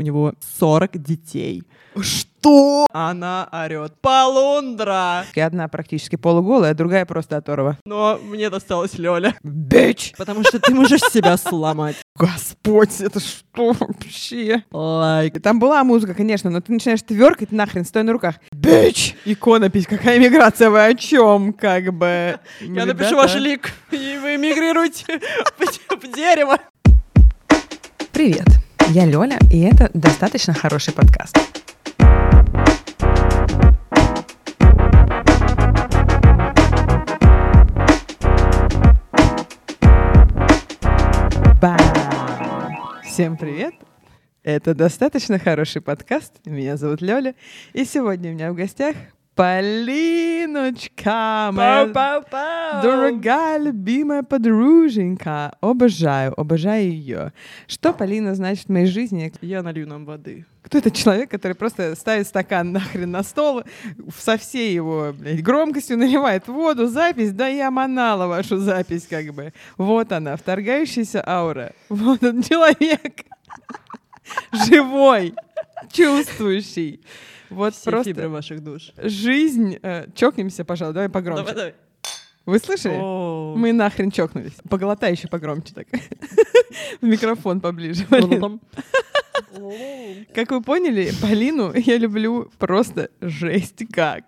у него 40 детей. Что? Она орет «Полундра!» И одна практически полуголая, другая просто оторва. Но мне досталась Лёля. Бич! Потому что ты можешь себя сломать. Господь, это что вообще? Лайк. Там была музыка, конечно, но ты начинаешь тверкать нахрен, стой на руках. Bitch! Иконопись, какая миграция, вы о чем, как бы? Я напишу ваш лик, и вы мигрируете в дерево. Привет, я Лёля, и это достаточно хороший подкаст. Бам! Всем привет! Это достаточно хороший подкаст. Меня зовут Лёля, и сегодня у меня в гостях Полиночка, моя Пау-пау-пау. Дорогая, любимая подруженька. Обожаю, обожаю ее. Что Полина значит в моей жизни? Я налью нам воды. Кто это человек, который просто ставит стакан нахрен на стол, со всей его блядь, громкостью наливает воду, запись, да я манала вашу запись как бы. Вот она, вторгающаяся аура. Вот он человек. Живой, чувствующий. Вот Все просто фибры ваших душ. жизнь. э, чокнемся, пожалуй, давай погромче. Давай, давай. Вы слышали? Мы нахрен чокнулись. Поглотай еще погромче так. В микрофон поближе. Ну, там. Как вы поняли, Полину я люблю просто жесть как.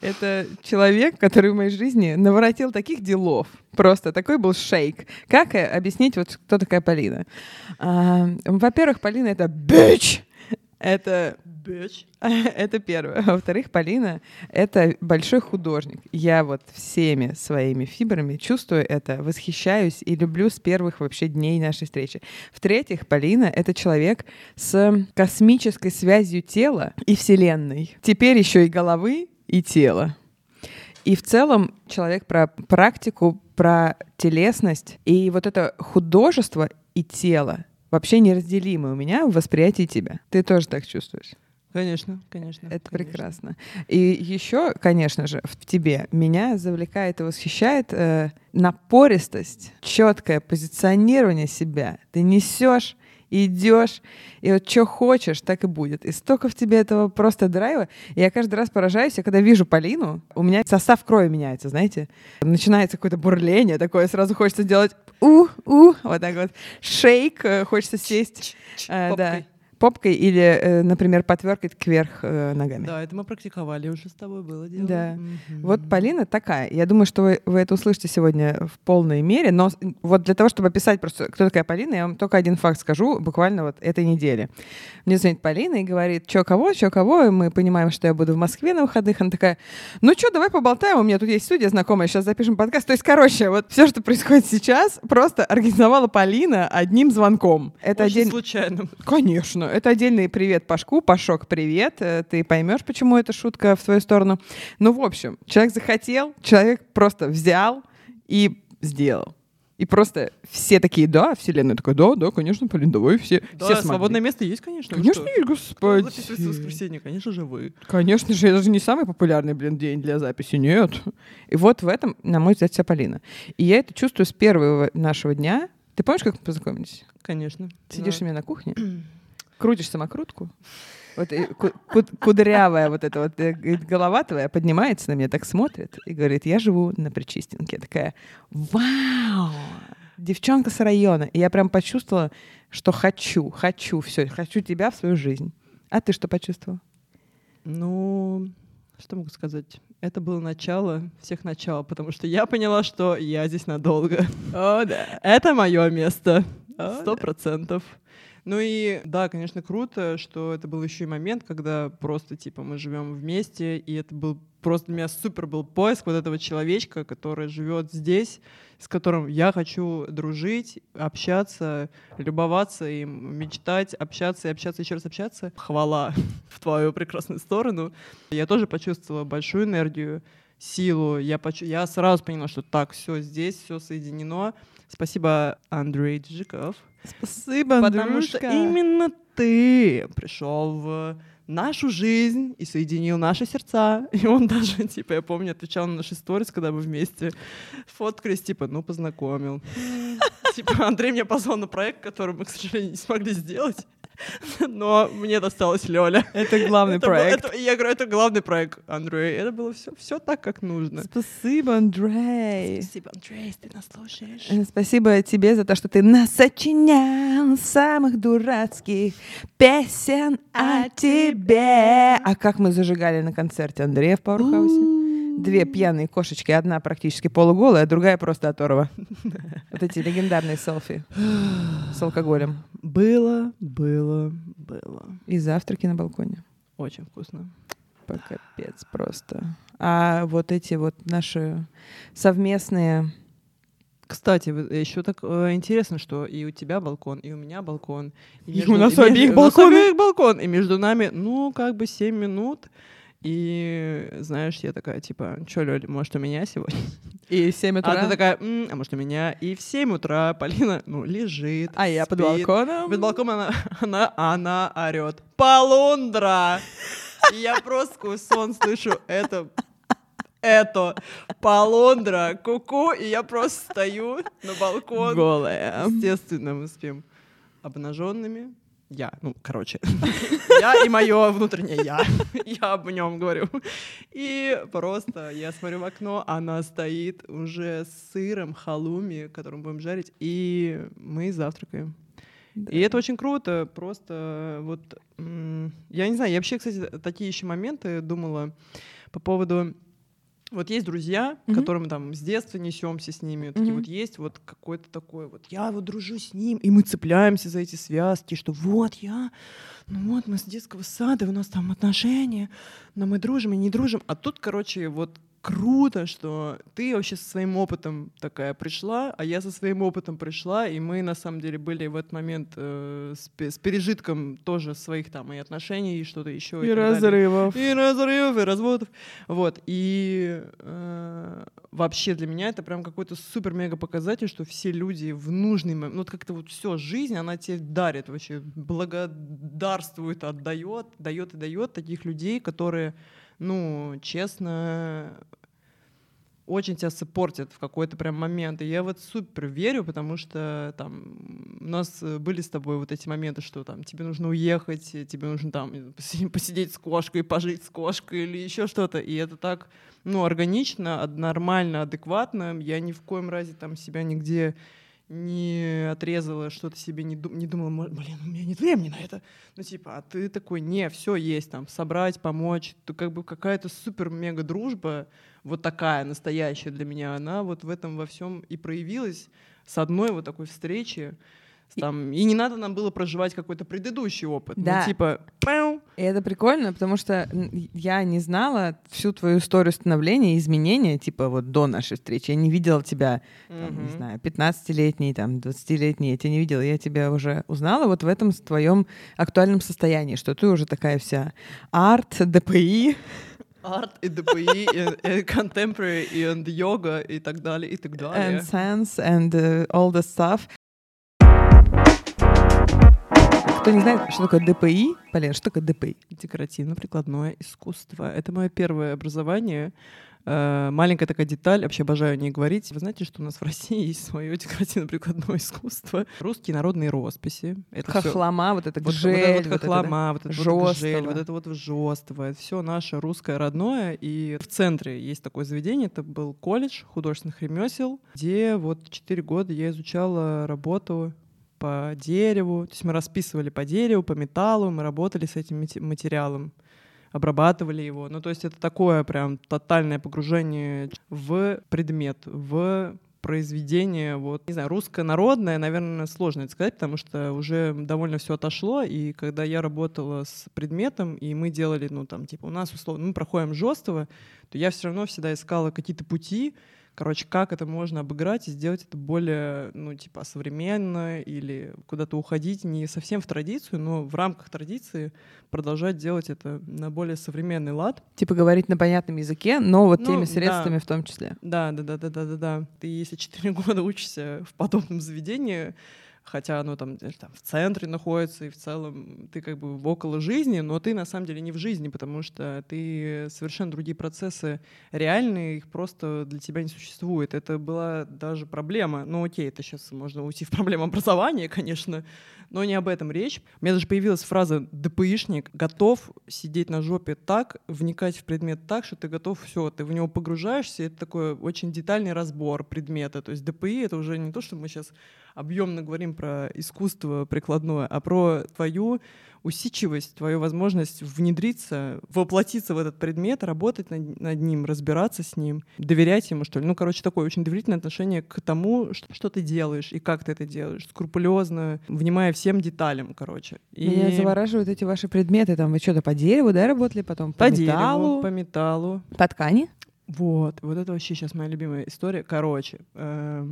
Это человек, который в моей жизни наворотил таких делов. Просто такой был шейк. Как э, объяснить, вот кто такая Полина? А, Во-первых, Полина — это bitch. Это Bitch. это первое. А Во-вторых, Полина — это большой художник. Я вот всеми своими фибрами чувствую это, восхищаюсь и люблю с первых вообще дней нашей встречи. В-третьих, Полина — это человек с космической связью тела и Вселенной. Теперь еще и головы, и тела. И в целом человек про практику, про телесность. И вот это художество и тело вообще неразделимы у меня в восприятии тебя. Ты тоже так чувствуешь? Конечно, конечно. Это конечно. прекрасно. И еще, конечно же, в тебе меня завлекает и восхищает э, напористость, четкое позиционирование себя. Ты несешь, идешь, и вот что хочешь, так и будет. И столько в тебе этого просто драйва. И я каждый раз поражаюсь, я когда вижу Полину, у меня состав крови меняется, знаете. Начинается какое-то бурление такое, сразу хочется сделать у-у, вот так вот. Шейк, э, хочется сесть. э, да. Попкой. Или, э, например, потверкать кверх э, ногами. Да, это мы практиковали уже с тобой было дело. Да. Мгм. Вот Полина такая. Я думаю, что вы, вы это услышите сегодня в полной мере. Но вот для того, чтобы описать просто, кто такая Полина, я вам только один факт скажу, буквально вот этой недели. Мне звонит Полина и говорит, что кого, что кого. И мы понимаем, что я буду в Москве на выходных. Она такая, ну что, давай поболтаем, у меня тут есть студия знакомая, сейчас запишем подкаст. То есть, короче, вот все, что происходит сейчас, просто организовала Полина одним звонком. Это Очень отдельно- случайно. Конечно. Это отдельный привет Пашку. Пашок, привет. Э, Ты поймешь, почему это шутка в твою сторону. Ну, в общем, человек захотел, человек просто взял и сделал. И просто все такие, да, вселенная такая, да, да, конечно, Полин, давай все, Да, все свободное место есть, конечно. Конечно, есть, Кто записывается в господи. воскресенье? Конечно же вы. Конечно же, это же не самый популярный, блин, день для записи, нет. И вот в этом, на мой взгляд, вся Полина. И я это чувствую с первого нашего дня. Ты помнишь, как мы познакомились? Конечно. Сидишь у Да. меня на кухне, крутишь самокрутку, вот и кудрявая вот эта вот э, голова твоя поднимается на меня, так смотрит и говорит, я живу на Причистенке. Я такая, вау, девчонка с района. И я прям почувствовала, что хочу, хочу все, хочу тебя в свою жизнь. А ты что почувствовал? Ну, что могу сказать? Это было начало всех начал, потому что я поняла, что я здесь надолго. О, да. Это мое место. Сто процентов. Ну и да, конечно, круто, что это был еще и момент, когда просто типа мы живем вместе, и это был просто для меня супер был поиск вот этого человечка, который живет здесь, с которым я хочу дружить, общаться, любоваться им, мечтать, общаться и общаться, еще раз общаться. Хвала в твою прекрасную сторону. Я тоже почувствовала большую энергию, силу. Я, почу- я сразу поняла, что так, все здесь, все соединено. Спасибо, Андрей Джиков. Спасибо, Потому что Андрюшка. именно ты пришел в нашу жизнь и соединил наши сердца. И он даже, типа, я помню, отвечал на наши сторис, когда мы вместе фоткались, типа, ну, познакомил. Типа, Андрей меня позвал на проект, который мы, к сожалению, не смогли сделать. но мне досталась Лёля. Это главный Это был- проект. это- я говорю, это главный проект, Андрей. Это было все, все так, как нужно. Спасибо, Андрей. Спасибо, Андрей, ты нас слушаешь. Э, Спасибо тебе за то, что ты нас сочинял самых дурацких песен о тебе. А как мы зажигали на концерте Андрея в Пауэрхаусе? Две пьяные кошечки, одна практически полуголая, а другая просто оторва. Вот эти легендарные селфи с алкоголем. Было, было, было. И завтраки на балконе. Очень вкусно. По капец просто. А вот эти вот наши совместные... Кстати, еще так э, интересно, что и у тебя балкон, и у меня балкон. И у нас и между- обеих у нас балконы. обеих балкон. И между нами, ну, как бы 7 минут. И, знаешь, я такая, типа, чё, Лёля, может, у меня сегодня? И 7 утра. А ты такая, «М, а может, у меня? И в 7 утра Полина, ну, лежит, А я под балконом. Под балконом она, она, она орет. Полундра! И я просто сквозь сон слышу это это полундра, куку, и я просто стою на балкон. Голая. Естественно, мы спим обнаженными. Я, ну, короче, я и мое внутреннее я. Я об нем говорю. И просто я смотрю в окно, она стоит уже с сыром, халуми, которым будем жарить, и мы завтракаем. И это очень круто, просто вот, я не знаю, я вообще, кстати, такие еще моменты думала по поводу, вот есть друзья, Мгм. которым там с детства несемся с ними, такие Мгм. вот есть вот какой-то такой вот, я вот дружу с ним, и мы цепляемся за эти связки, что вот я, ну вот мы с детского сада, у нас там отношения, но мы дружим и не дружим, а тут, короче, вот круто, что ты вообще со своим опытом такая пришла, а я со своим опытом пришла, и мы на самом деле были в этот момент э, с, с пережитком тоже своих там и отношений, и что-то еще. И разрывов. И разрывов, и разводов. Вот. И э, вообще для меня это прям какой-то супер-мега показатель, что все люди в нужный момент, ну вот как-то вот все, жизнь, она тебе дарит вообще, благодарствует, отдает, дает и дает таких людей, которые, ну, честно, очень тебя саппортят в какой-то прям момент. И я вот супер верю, потому что там у нас э, были с тобой вот эти моменты, что там тебе нужно уехать, э, тебе нужно там поси- посидеть с кошкой, пожить с кошкой или еще что-то. И это так, ну, органично, нормально, адекватно. Я ни в коем разе там себя нигде не отрезала, что-то себе не, ду- не думала, «Мо- блин, у меня нет времени на это. Ну, типа, а ты такой, не, все есть там, собрать, помочь. То как бы какая-то супер-мега дружба, вот такая настоящая для меня, она вот в этом во всем и проявилась с одной вот такой встречи. Там, и не надо нам было проживать какой-то предыдущий опыт. Да. Ну, типа, пау, И это прикольно, потому что я не знала всю твою историю становления и изменения, типа вот до нашей встречи. Я не видела тебя, там, не знаю, 15-летний, там, 20-летний, я тебя не видела. Я тебя уже узнала вот в этом твоем актуальном состоянии, что ты уже такая вся арт, ДПИ. арт и ДПИ, и, contemporary, и йога, и так далее, и так далее. and sense and uh, all the stuff. Кто не знает, что такое ДПИ, Полин, что такое ДПИ? Декоративно-прикладное искусство. Это мое первое образование. Э, Маленькая такая деталь, вообще обожаю о ней говорить. Вы знаете, что у нас в России есть свое декоративно-прикладное искусство? Русские народные росписи. Это всё- Хохлома, вот это Вот, гжель, вот это вот вот это, хохлома, вот это вот гжель, вот это вот жёстово. Это все наше русское родное. И в центре есть такое заведение, это был колледж художественных ремесел, где вот 4 года я изучала работу по дереву. То есть мы расписывали по дереву, по металлу, мы работали с этим материалом обрабатывали его. Ну, то есть это такое прям тотальное погружение в предмет, в произведение, вот, не знаю, русское народное, наверное, сложно это сказать, потому что уже довольно все отошло, и когда я работала с предметом, и мы делали, ну, там, типа, у нас, условно, мы проходим жестко, то я все равно всегда искала какие-то пути, короче, как это можно обыграть и сделать это более, ну, типа, современно или куда-то уходить не совсем в традицию, но в рамках традиции продолжать делать это на более современный лад. Типа говорить на понятном языке, но вот Ну, теми да. средствами в том числе. Да, да, да, да, да, да, да. Ты если 4 года учишься в подобном заведении, хотя оно там, знаешь, там в центре находится, и в целом ты как бы около жизни, но ты на самом деле не в жизни, потому что ты совершенно другие процессы реальные, их просто для тебя не существует. Это была даже проблема. Ну окей, это сейчас можно уйти в проблему образования, конечно, но не об этом речь. У меня даже появилась фраза «ДПИшник готов сидеть на жопе так, вникать в предмет так, что ты готов, все, ты в него погружаешься, это такой очень детальный разбор предмета. То есть ДПИ — это уже не то, что мы сейчас объемно говорим про искусство прикладное, а про твою усидчивость, твою возможность внедриться, воплотиться в этот предмет, работать над, над ним, разбираться с ним, доверять ему, что ли. Ну, короче, такое очень доверительное отношение к тому, что, что ты делаешь и как ты это делаешь, скрупулезно, внимая всем деталям, короче. И... Меня завораживают эти ваши предметы. Там вы что-то по дереву, да, работали потом? По, по металлу? Дереву, по металлу. По ткани? Вот, вот это вообще сейчас моя любимая история. Короче, э,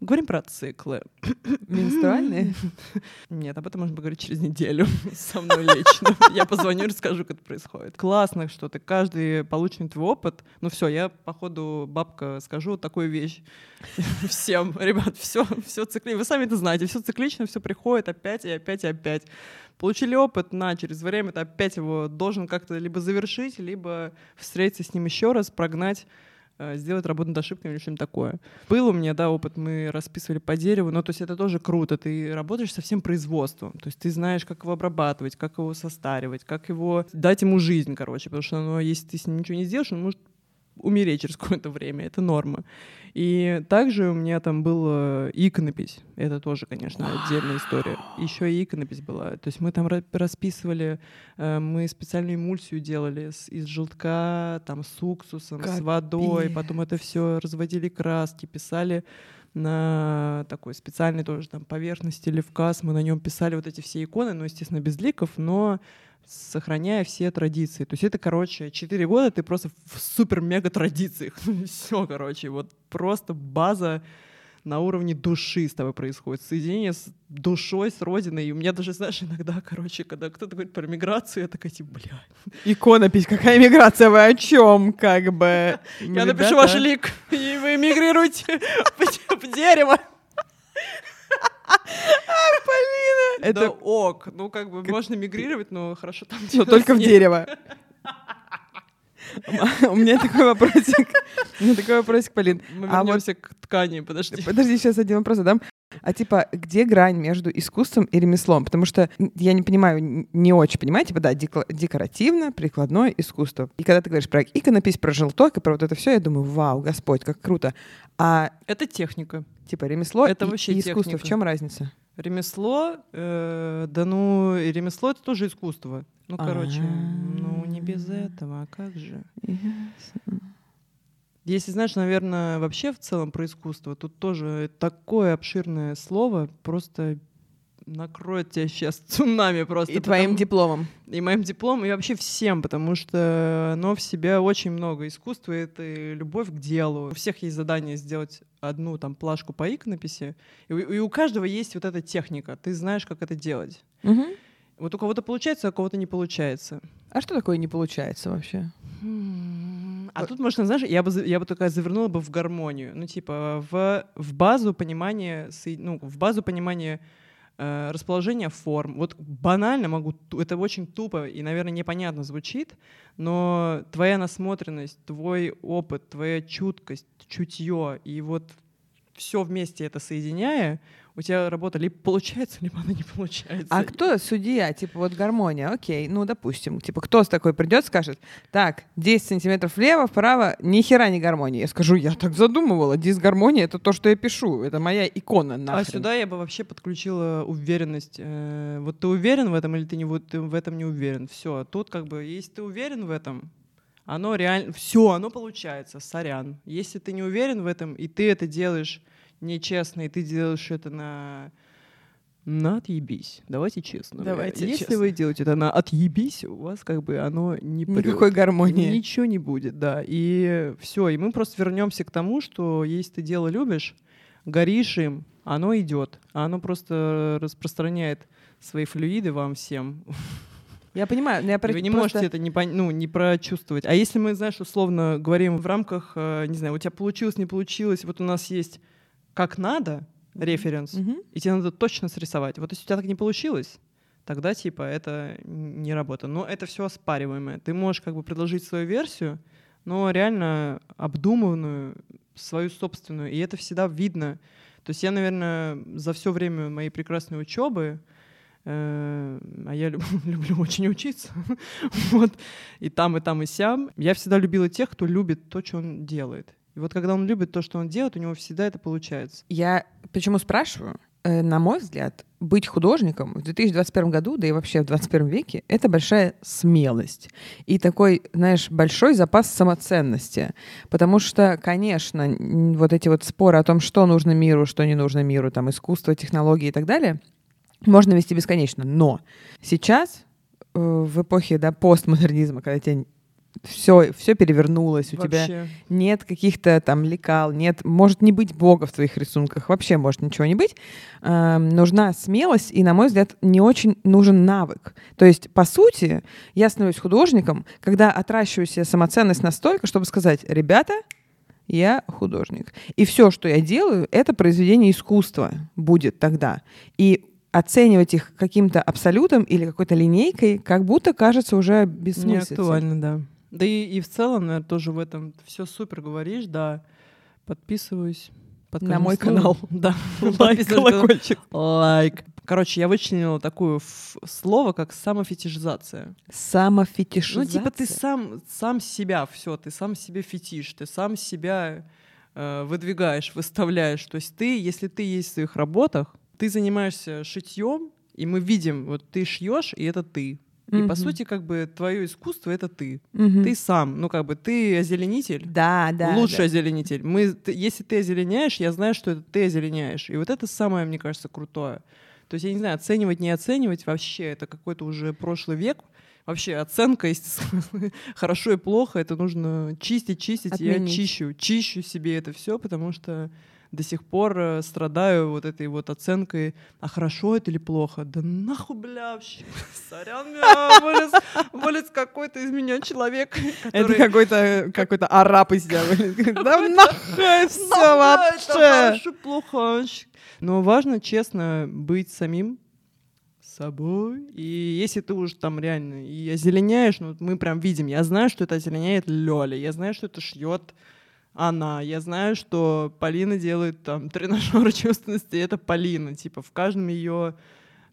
говорим про циклы. Менструальные? Нет, об этом можно поговорить через неделю со мной лично. Я позвоню и расскажу, как это происходит. Классно, что ты каждый полученный твой опыт. Ну все, я походу бабка скажу такую вещь всем. Ребят, все, все циклично. Вы сами это знаете, все циклично, все приходит опять и опять и опять. Получили опыт, на, через время ты опять его должен как-то либо завершить, либо встретиться с ним еще раз, прогнать э, сделать работу над ошибками или что-нибудь такое. Был у меня, да, опыт, мы расписывали по дереву, но то есть это тоже круто, ты работаешь со всем производством, то есть ты знаешь, как его обрабатывать, как его состаривать, как его дать ему жизнь, короче, потому что оно, если ты с ним ничего не сделаешь, он может умереть через какое-то время, это норма. И также у меня там была иконопись, это тоже, конечно, отдельная история. Еще и иконопись была, то есть мы там расписывали, э, мы специальную эмульсию делали из желтка, там с уксусом, Капец. с водой, потом это все разводили краски, писали на такой специальной тоже там поверхности или вказ, мы на нем писали вот эти все иконы, ну, естественно, без ликов, но сохраняя все традиции. То есть это, короче, 4 года ты просто в супер-мега традициях. все, короче, вот просто база на уровне души с тобой происходит. Соединение с душой, с родиной. И у меня даже, знаешь, иногда, короче, когда кто-то говорит про миграцию, я такая, типа, бля. Иконопись, какая миграция, вы о чем, как бы? Я напишу ваш лик, и вы мигрируете в дерево. Полина! Это ок. Ну, как бы можно мигрировать, но хорошо там Но только в дерево. У меня такой вопросик. У меня такой вопросик, Полин. Мы вернемся к ткани, подожди. Подожди, сейчас один вопрос задам. А типа, где грань между искусством и ремеслом? Потому что я не понимаю, не очень понимаю, типа, да, декоративно, прикладное искусство. И когда ты говоришь про иконопись, про желток и про вот это все, я думаю, вау, Господь, как круто. А это техника. Типа ремесло это и, вообще и искусство. Техника. В чем разница? Ремесло, э, да ну, и ремесло это тоже искусство. Ну, короче, ну не без этого, а как же? Если знаешь, наверное, вообще в целом про искусство, тут тоже такое обширное слово, просто накроет тебя сейчас цунами просто. И потому... твоим дипломом. И моим дипломом, и вообще всем, потому что оно в себя очень много. Искусство — это любовь к делу. У всех есть задание сделать одну там плашку по иконописи, и, и у каждого есть вот эта техника. Ты знаешь, как это делать. Угу. Вот у кого-то получается, а у кого-то не получается. А что такое не получается вообще? А тут можно, знаешь, я бы, я бы только завернула бы в гармонию. Ну, типа, в, в базу понимания, ну, в базу понимания э, расположения форм. Вот банально могу, это очень тупо и, наверное, непонятно звучит, но твоя насмотренность, твой опыт, твоя чуткость, чутье и вот все вместе это соединяя, у тебя работа либо получается, либо она не получается. А кто судья? Типа вот гармония, окей, ну допустим, типа кто с такой придет, скажет, так, 10 сантиметров влево, вправо, ни хера не гармония. Я скажу, я так задумывала, дисгармония — это то, что я пишу, это моя икона а нахрен. А сюда я бы вообще подключила уверенность. Э, вот ты уверен в этом или ты, не, вот, ты в этом не уверен? Все, тут как бы, если ты уверен в этом, оно реально, все, оно получается, сорян. Если ты не уверен в этом, и ты это делаешь нечестно, и ты делаешь это на на отъебись. Давайте честно. Давайте Если честно. вы делаете это на отъебись, у вас как бы оно не прет. Никакой гармонии. Ничего не будет, да. И все. И мы просто вернемся к тому, что если ты дело любишь, горишь им, оно идет. А оно просто распространяет свои флюиды вам всем. Я понимаю, но я Вы не просто... можете это не, ну, не прочувствовать. А если мы, знаешь, условно говорим в рамках, э, не знаю, у тебя получилось, не получилось, вот у нас есть как надо, референс, Мгм. и тебе надо точно срисовать. Вот если у тебя так не получилось, тогда типа это не работа. Но это все оспариваемое. Ты можешь как бы предложить свою версию, но реально обдуманную, свою собственную, и это всегда видно. То есть я, наверное, за все время моей прекрасной учебы, э, а я люб- люблю очень учиться, вот, и там, и там, и сям, я всегда любила тех, кто любит то, что он делает. И вот когда он любит то, что он делает, у него всегда это получается. Я почему спрашиваю? Э, На мой взгляд, быть художником в 2021 году, да и вообще в 21 веке, это большая смелость и такой, знаешь, большой запас самоценности. Потому что, конечно, вот эти вот споры о том, что нужно миру, что не нужно миру, там, искусство, технологии и так далее, можно вести бесконечно. Но сейчас, э, в эпохе да, постмодернизма, когда тебе все, все перевернулось, у тебя Вообще. нет каких-то там лекал, нет, может не быть Бога в твоих рисунках, вообще может ничего не быть. Эм, нужна смелость, и, на мой взгляд, не очень нужен навык. То есть, по сути, я становлюсь художником, когда отращиваю себе самоценность настолько, чтобы сказать, ребята, я художник. И все, что я делаю, это произведение искусства будет тогда. И оценивать их каким-то абсолютом или какой-то линейкой, как будто кажется уже Не бессмыслицей. актуально, да. Да и, и в целом, наверное, тоже в этом все супер говоришь, да. Подписываюсь. под На мой словом. канал. Да. Лайк, колокольчик. Лайк. Короче, я вычленила такое слово, как самофетишизация. Самофетишизация. Ну, типа ты сам, сам себя, все, ты сам себе фетиш, ты сам себя э, выдвигаешь, выставляешь. То есть ты, если ты есть в своих работах, ты занимаешься шитьем, и мы видим, вот ты шьешь, и это ты. И по Мгм. сути, как бы твое искусство это ты. Мгм. Ты сам, ну как бы ты озеленитель. Да, да. лучший да. озеленитель. Мы, ты- если ты озеленяешь, я знаю, что это ты озеленяешь. И вот это самое, мне кажется, крутое. То есть, я не знаю, оценивать, не оценивать, вообще это какой-то уже прошлый век. Вообще оценка, естественно, хорошо и плохо, это нужно чистить, чистить. И Я Отменить. чищу, чищу себе это все, потому что до сих пор э, страдаю вот этой вот оценкой, а хорошо это или плохо? Да нахуй, бля, вообще, сорян, бля, вылез, вылез какой-то из меня человек, Это который... какой-то какой-то араб из тебя вылез. Да нахуй все это вообще. хорошо, плохо. Но важно, честно, быть самим собой. И если ты уже там реально и озеленяешь, ну мы прям видим, я знаю, что это озеленяет Лёля, я знаю, что это шьет она, я знаю, что Полина делает там тренажеры чувственности, это Полина, типа в каждом ее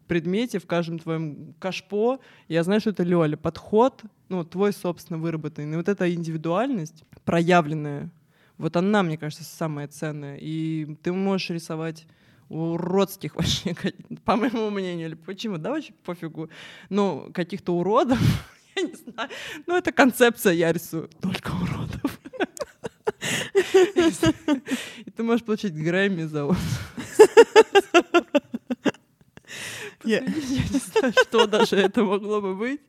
предмете, в каждом твоем кашпо, я знаю, что это Лёля. Подход, ну, твой, собственно, выработанный. И вот эта индивидуальность, проявленная, вот она, мне кажется, самая ценная. И ты можешь рисовать уродских вообще, по моему мнению, или почему, да, вообще пофигу, ну, каких-то уродов, я не знаю, ну, это концепция, я рисую только уродов. И ты можешь получить Грэмми за. Я я не знаю, что даже это могло бы быть,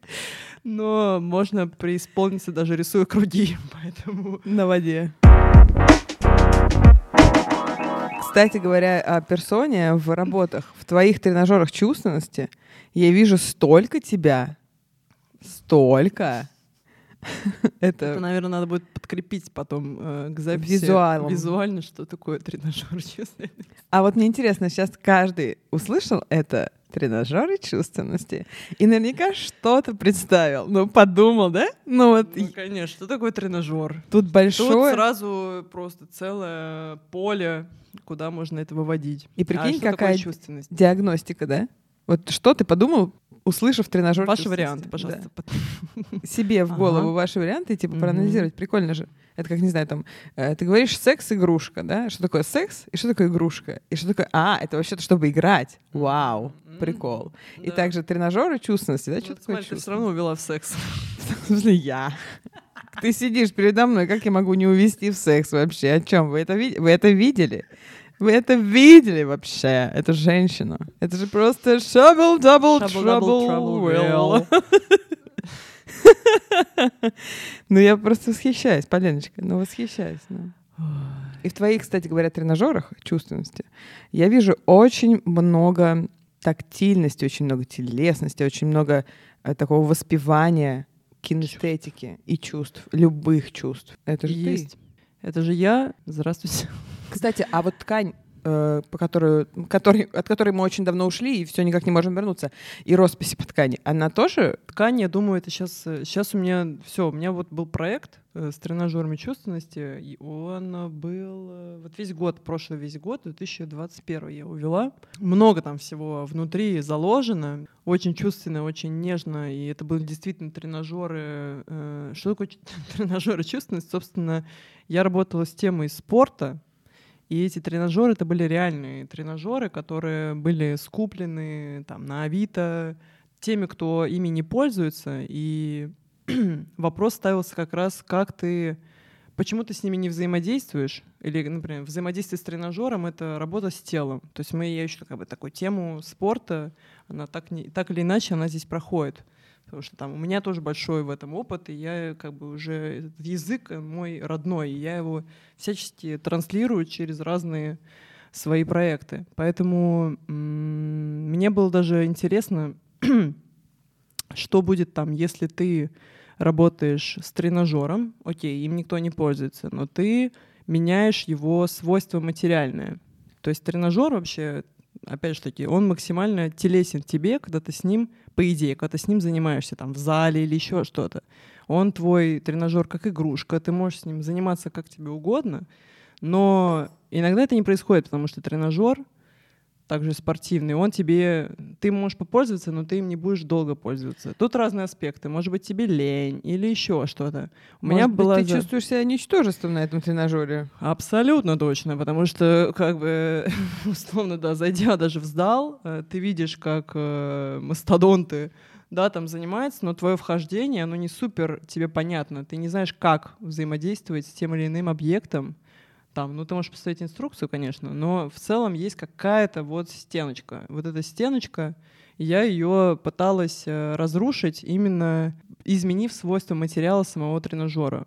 но можно преисполниться, даже рисуя круги, поэтому... На воде. Кстати говоря, о персоне в работах, в твоих тренажерах чувственности, я вижу столько тебя. Столько. Это, Это наверное, надо будет подкрепить потом э, к записи Визуалом. визуально, что такое тренажер чувственности. А вот мне интересно, сейчас каждый услышал это тренажеры чувственности и наверняка что-то представил. Ну, подумал, да? Ну вот Ну, конечно, что такое тренажер? тут Тут большое. сразу просто целое поле, куда можно это выводить. И прикинь, а какая? Диагностика, да? Вот что ты подумал, услышав тренажер Ваши варианты, пожалуйста. Да. Себе в голову Ага. ваши варианты и типа Мгм. проанализировать. Прикольно же. Это как, не знаю, там, э, ты говоришь секс-игрушка, да? Что такое секс и что такое игрушка? И что такое, а, это вообще-то, чтобы играть. Вау, прикол. И Да. также тренажеры чувственности, да? Ну, Что вот такое смотри, ты все равно увела в секс. В смысле, я. Ты сидишь передо мной, как я могу не увести в секс вообще? О чем? Вы это, ви- вы это видели? Вы это видели вообще? Это женщина. Это же просто shovel double Trouble, trouble, double, trouble, will. Ну, я просто восхищаюсь, Поленочка, ну, восхищаюсь. ну. И в твоих, кстати говоря, тренажерах чувственности я вижу очень много тактильности, очень много телесности, очень много э, такого воспевания кинестетики и чувств, любых чувств. Это же ты. Есть. Это же я. Здравствуйте. Кстати, а вот ткань э, по которую, который, от которой мы очень давно ушли и все никак не можем вернуться, и росписи по ткани, она тоже? Ткань, я думаю, это сейчас... Сейчас у меня все, у меня вот был проект э, с тренажерами чувственности, и он был э, вот весь год, прошлый весь год, 2021 я увела. Много там всего внутри заложено, очень чувственно, очень нежно, и это были действительно тренажеры. Э, что такое тренажеры чувственности? Собственно, я работала с темой спорта, и эти тренажеры это были реальные тренажеры, которые были скуплены там на Авито теми, кто ими не пользуется. И вопрос ставился как раз, как ты почему ты с ними не взаимодействуешь? Или, например, взаимодействие с тренажером — это работа с телом. То есть мы, я еще как бы такую тему спорта, она так, не, так или иначе, она здесь проходит потому что там у меня тоже большой в этом опыт, и я как бы уже этот язык мой родной, и я его всячески транслирую через разные свои проекты. Поэтому мне было даже интересно, что будет там, если ты работаешь с тренажером, окей, им никто не пользуется, но ты меняешь его свойства материальные. То есть тренажер вообще опять же таки, он максимально телесен тебе, когда ты с ним, по идее, когда ты с ним занимаешься там в зале или еще что-то. Он твой тренажер как игрушка, ты можешь с ним заниматься как тебе угодно, но иногда это не происходит, потому что тренажер также спортивный, он тебе, ты можешь попользоваться, но ты им не будешь долго пользоваться. Тут разные аспекты. Может быть, тебе лень или еще что-то. У Может меня быть, была ты за... чувствуешь себя ничтожеством на этом тренажере? Абсолютно точно, потому что, как бы, условно, да, зайдя даже в зал, э, ты видишь, как э, мастодонты да, там занимаются, но твое вхождение, оно не супер тебе понятно. Ты не знаешь, как взаимодействовать с тем или иным объектом, там, ну, ты можешь поставить инструкцию, конечно, но в целом есть какая-то вот стеночка. Вот эта стеночка, я ее пыталась э, разрушить, именно изменив свойства материала самого тренажера.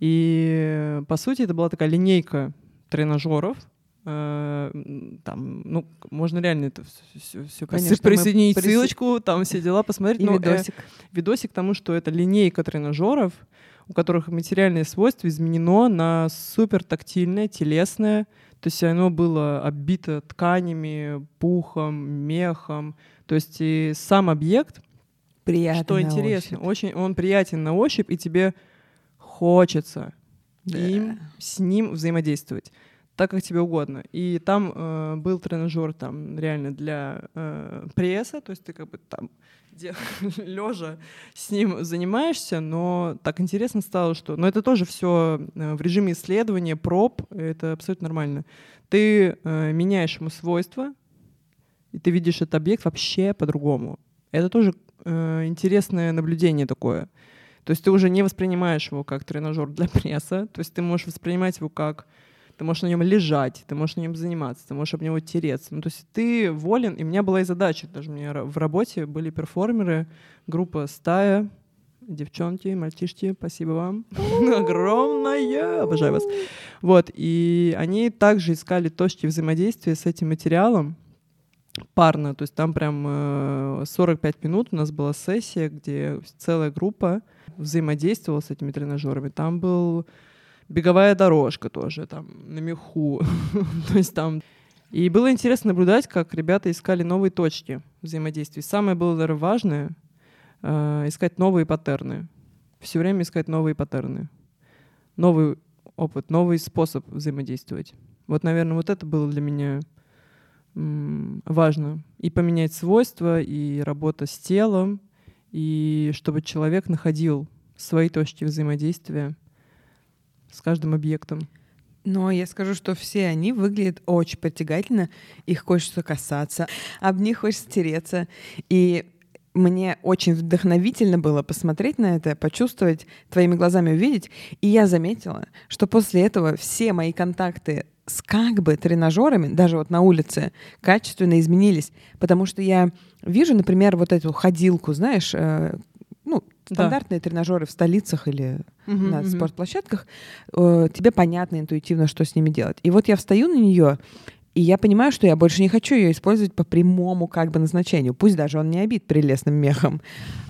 И, по сути, это была такая линейка тренажеров, э, там, ну, можно реально это все, все Конечно, присоединить прис... ссылочку, там все дела посмотреть. И но, видосик. Э, видосик тому, что это линейка тренажеров, у которых материальное свойство изменено на супер тактильное, телесное. То есть оно было оббито тканями, пухом, мехом. То есть и сам объект, приятен что интересно, очень он приятен на ощупь, и тебе хочется да. им, с ним взаимодействовать так, как тебе угодно. И там э, был тренажер там реально для э, пресса, то есть ты как бы там лежа с ним занимаешься, но так интересно стало, что... Но это тоже все э, в режиме исследования, проб, это абсолютно нормально. Ты э, меняешь ему свойства, и ты видишь этот объект вообще по-другому. Это тоже э, интересное наблюдение такое. То есть ты уже не воспринимаешь его как тренажер для пресса, то есть ты можешь воспринимать его как ты можешь на нем лежать, ты можешь на нем заниматься, ты можешь об него тереться. Ну, то есть ты волен, и у меня была и задача, даже у меня в работе были перформеры, группа «Стая», девчонки, мальчишки, спасибо вам огромное, обожаю вас. Вот, и они также искали точки взаимодействия с этим материалом, парно, то есть там прям 45 э, минут у нас была сессия, где целая группа взаимодействовала с этими тренажерами. Там был беговая дорожка тоже там на меху. То есть там... И было интересно наблюдать, как ребята искали новые точки взаимодействия. Самое было, наверное, важное э, — искать новые паттерны. Все время искать новые паттерны. Новый опыт, новый способ взаимодействовать. Вот, наверное, вот это было для меня важно. И поменять свойства, и работа с телом, и чтобы человек находил свои точки взаимодействия — с каждым объектом. Но я скажу, что все они выглядят очень притягательно, их хочется касаться, об них хочется тереться. И мне очень вдохновительно было посмотреть на это, почувствовать, твоими глазами увидеть. И я заметила, что после этого все мои контакты с как бы тренажерами, даже вот на улице, качественно изменились. Потому что я вижу, например, вот эту ходилку, знаешь, э, ну, стандартные да. тренажеры в столицах или угу, на угу. спортплощадках, э, тебе понятно интуитивно, что с ними делать. И вот я встаю на нее, и я понимаю, что я больше не хочу ее использовать по прямому как бы назначению. Пусть даже он не обид прелестным мехом.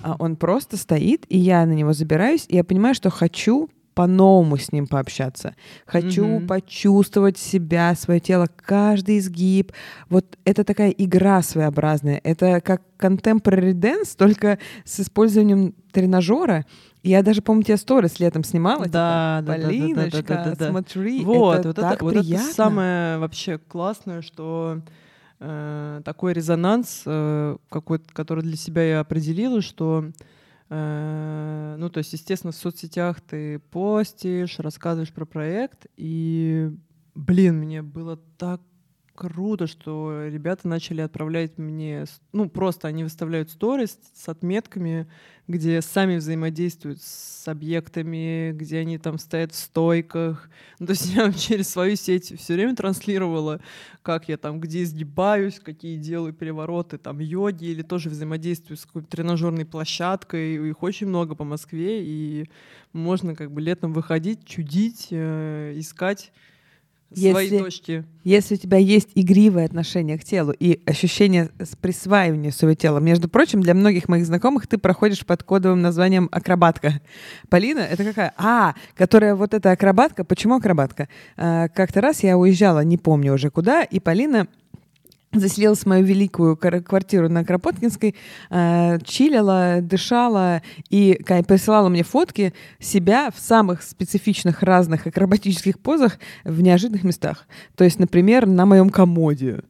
А он просто стоит, и я на него забираюсь, и я понимаю, что хочу по-новому с ним пообщаться. Хочу Мгм. почувствовать себя, свое тело, каждый изгиб. Вот это такая игра своеобразная. Это как contemporary dance, только с использованием тренажера. Я даже, помню, тебе сторис летом снимала. типа, Да, да, да, да, да, Полиночка, да, да, да. смотри, Вот, это вот так это, вот приятно. это самое вообще классное, что э, такой резонанс, э, какой который для себя я определила, что э, ну, то есть, естественно, в соцсетях ты постишь, рассказываешь про проект, и, блин, мне было так круто, что ребята начали отправлять мне, ну, просто они выставляют сторис с отметками, где сами взаимодействуют с объектами, где они там стоят в стойках. Ну, то есть я через свою сеть все время транслировала, как я там, где изгибаюсь, какие делаю перевороты, там, йоги, или тоже взаимодействую с какой-то тренажерной площадкой. Их очень много по Москве, и можно как бы летом выходить, чудить, э, искать свои Если- точки. Если у тебя есть игривое отношение к телу и ощущение с присваивания своего тела, между прочим, для многих моих знакомых ты проходишь под кодовым названием акробатка. Полина — это какая? А, которая вот эта акробатка. Почему акробатка? А, Как-то раз я уезжала, не помню уже куда, и Полина заселилась в мою великую квар- квартиру на Кропоткинской, э, чилила, дышала и присылала мне фотки себя в самых специфичных разных акробатических позах в неожиданных местах. То есть, например, на моем комоде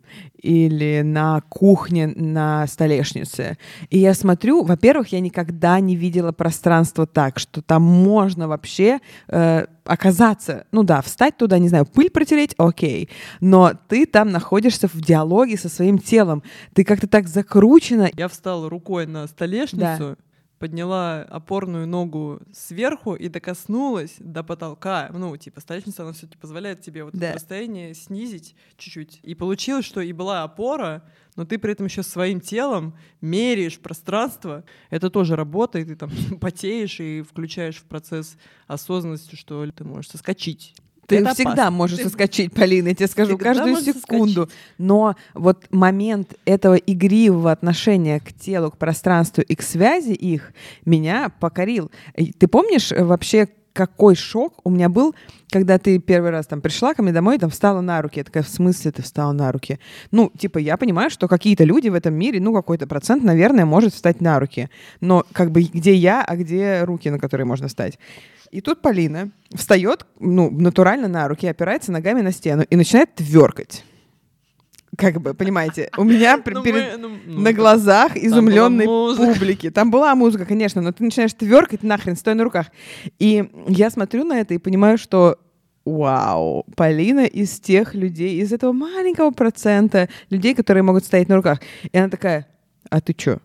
или на кухне на столешнице. И я смотрю, во-первых, я никогда не видела пространство так, что там можно вообще э, оказаться, ну да, встать туда, не знаю, пыль протереть, окей, но ты там находишься в диалоге со своим телом, ты как-то так закручена. Я встала рукой на столешницу, подняла опорную ногу сверху и докоснулась до потолка. Ну, типа, столешница, она все-таки позволяет тебе вот Да. это расстояние снизить чуть-чуть. И получилось, что и была опора, но ты при этом еще своим телом меряешь пространство. Это тоже работает, ты там потеешь и включаешь в процесс осознанности, что ты можешь соскочить. Ты Это всегда опасно. можешь Ты- соскочить, Полина, я тебе скажу, Всегда каждую секунду. соскочить. Но вот момент этого игривого отношения к телу, к пространству и к связи их меня покорил. Ты помнишь э, вообще, какой шок у меня был, когда ты первый раз там пришла ко мне домой и там встала на руки. Я такая, в смысле ты встала на руки? Ну, типа, я понимаю, что какие-то люди в этом мире, ну, какой-то процент, наверное, может встать на руки. Но как бы где я, а где руки, на которые можно встать? И тут Полина встает, ну, натурально на руки, опирается ногами на стену и начинает тверкать. Как бы, понимаете, у меня Ну, перед- мы- ну, ну, на глазах изумленной публики. Там была музыка, конечно, но ты начинаешь тверкать нахрен, стоя на руках. И я смотрю на это и понимаю, что Вау, Полина из тех людей, из этого маленького процента людей, которые могут стоять на руках. И она такая, а ты чё?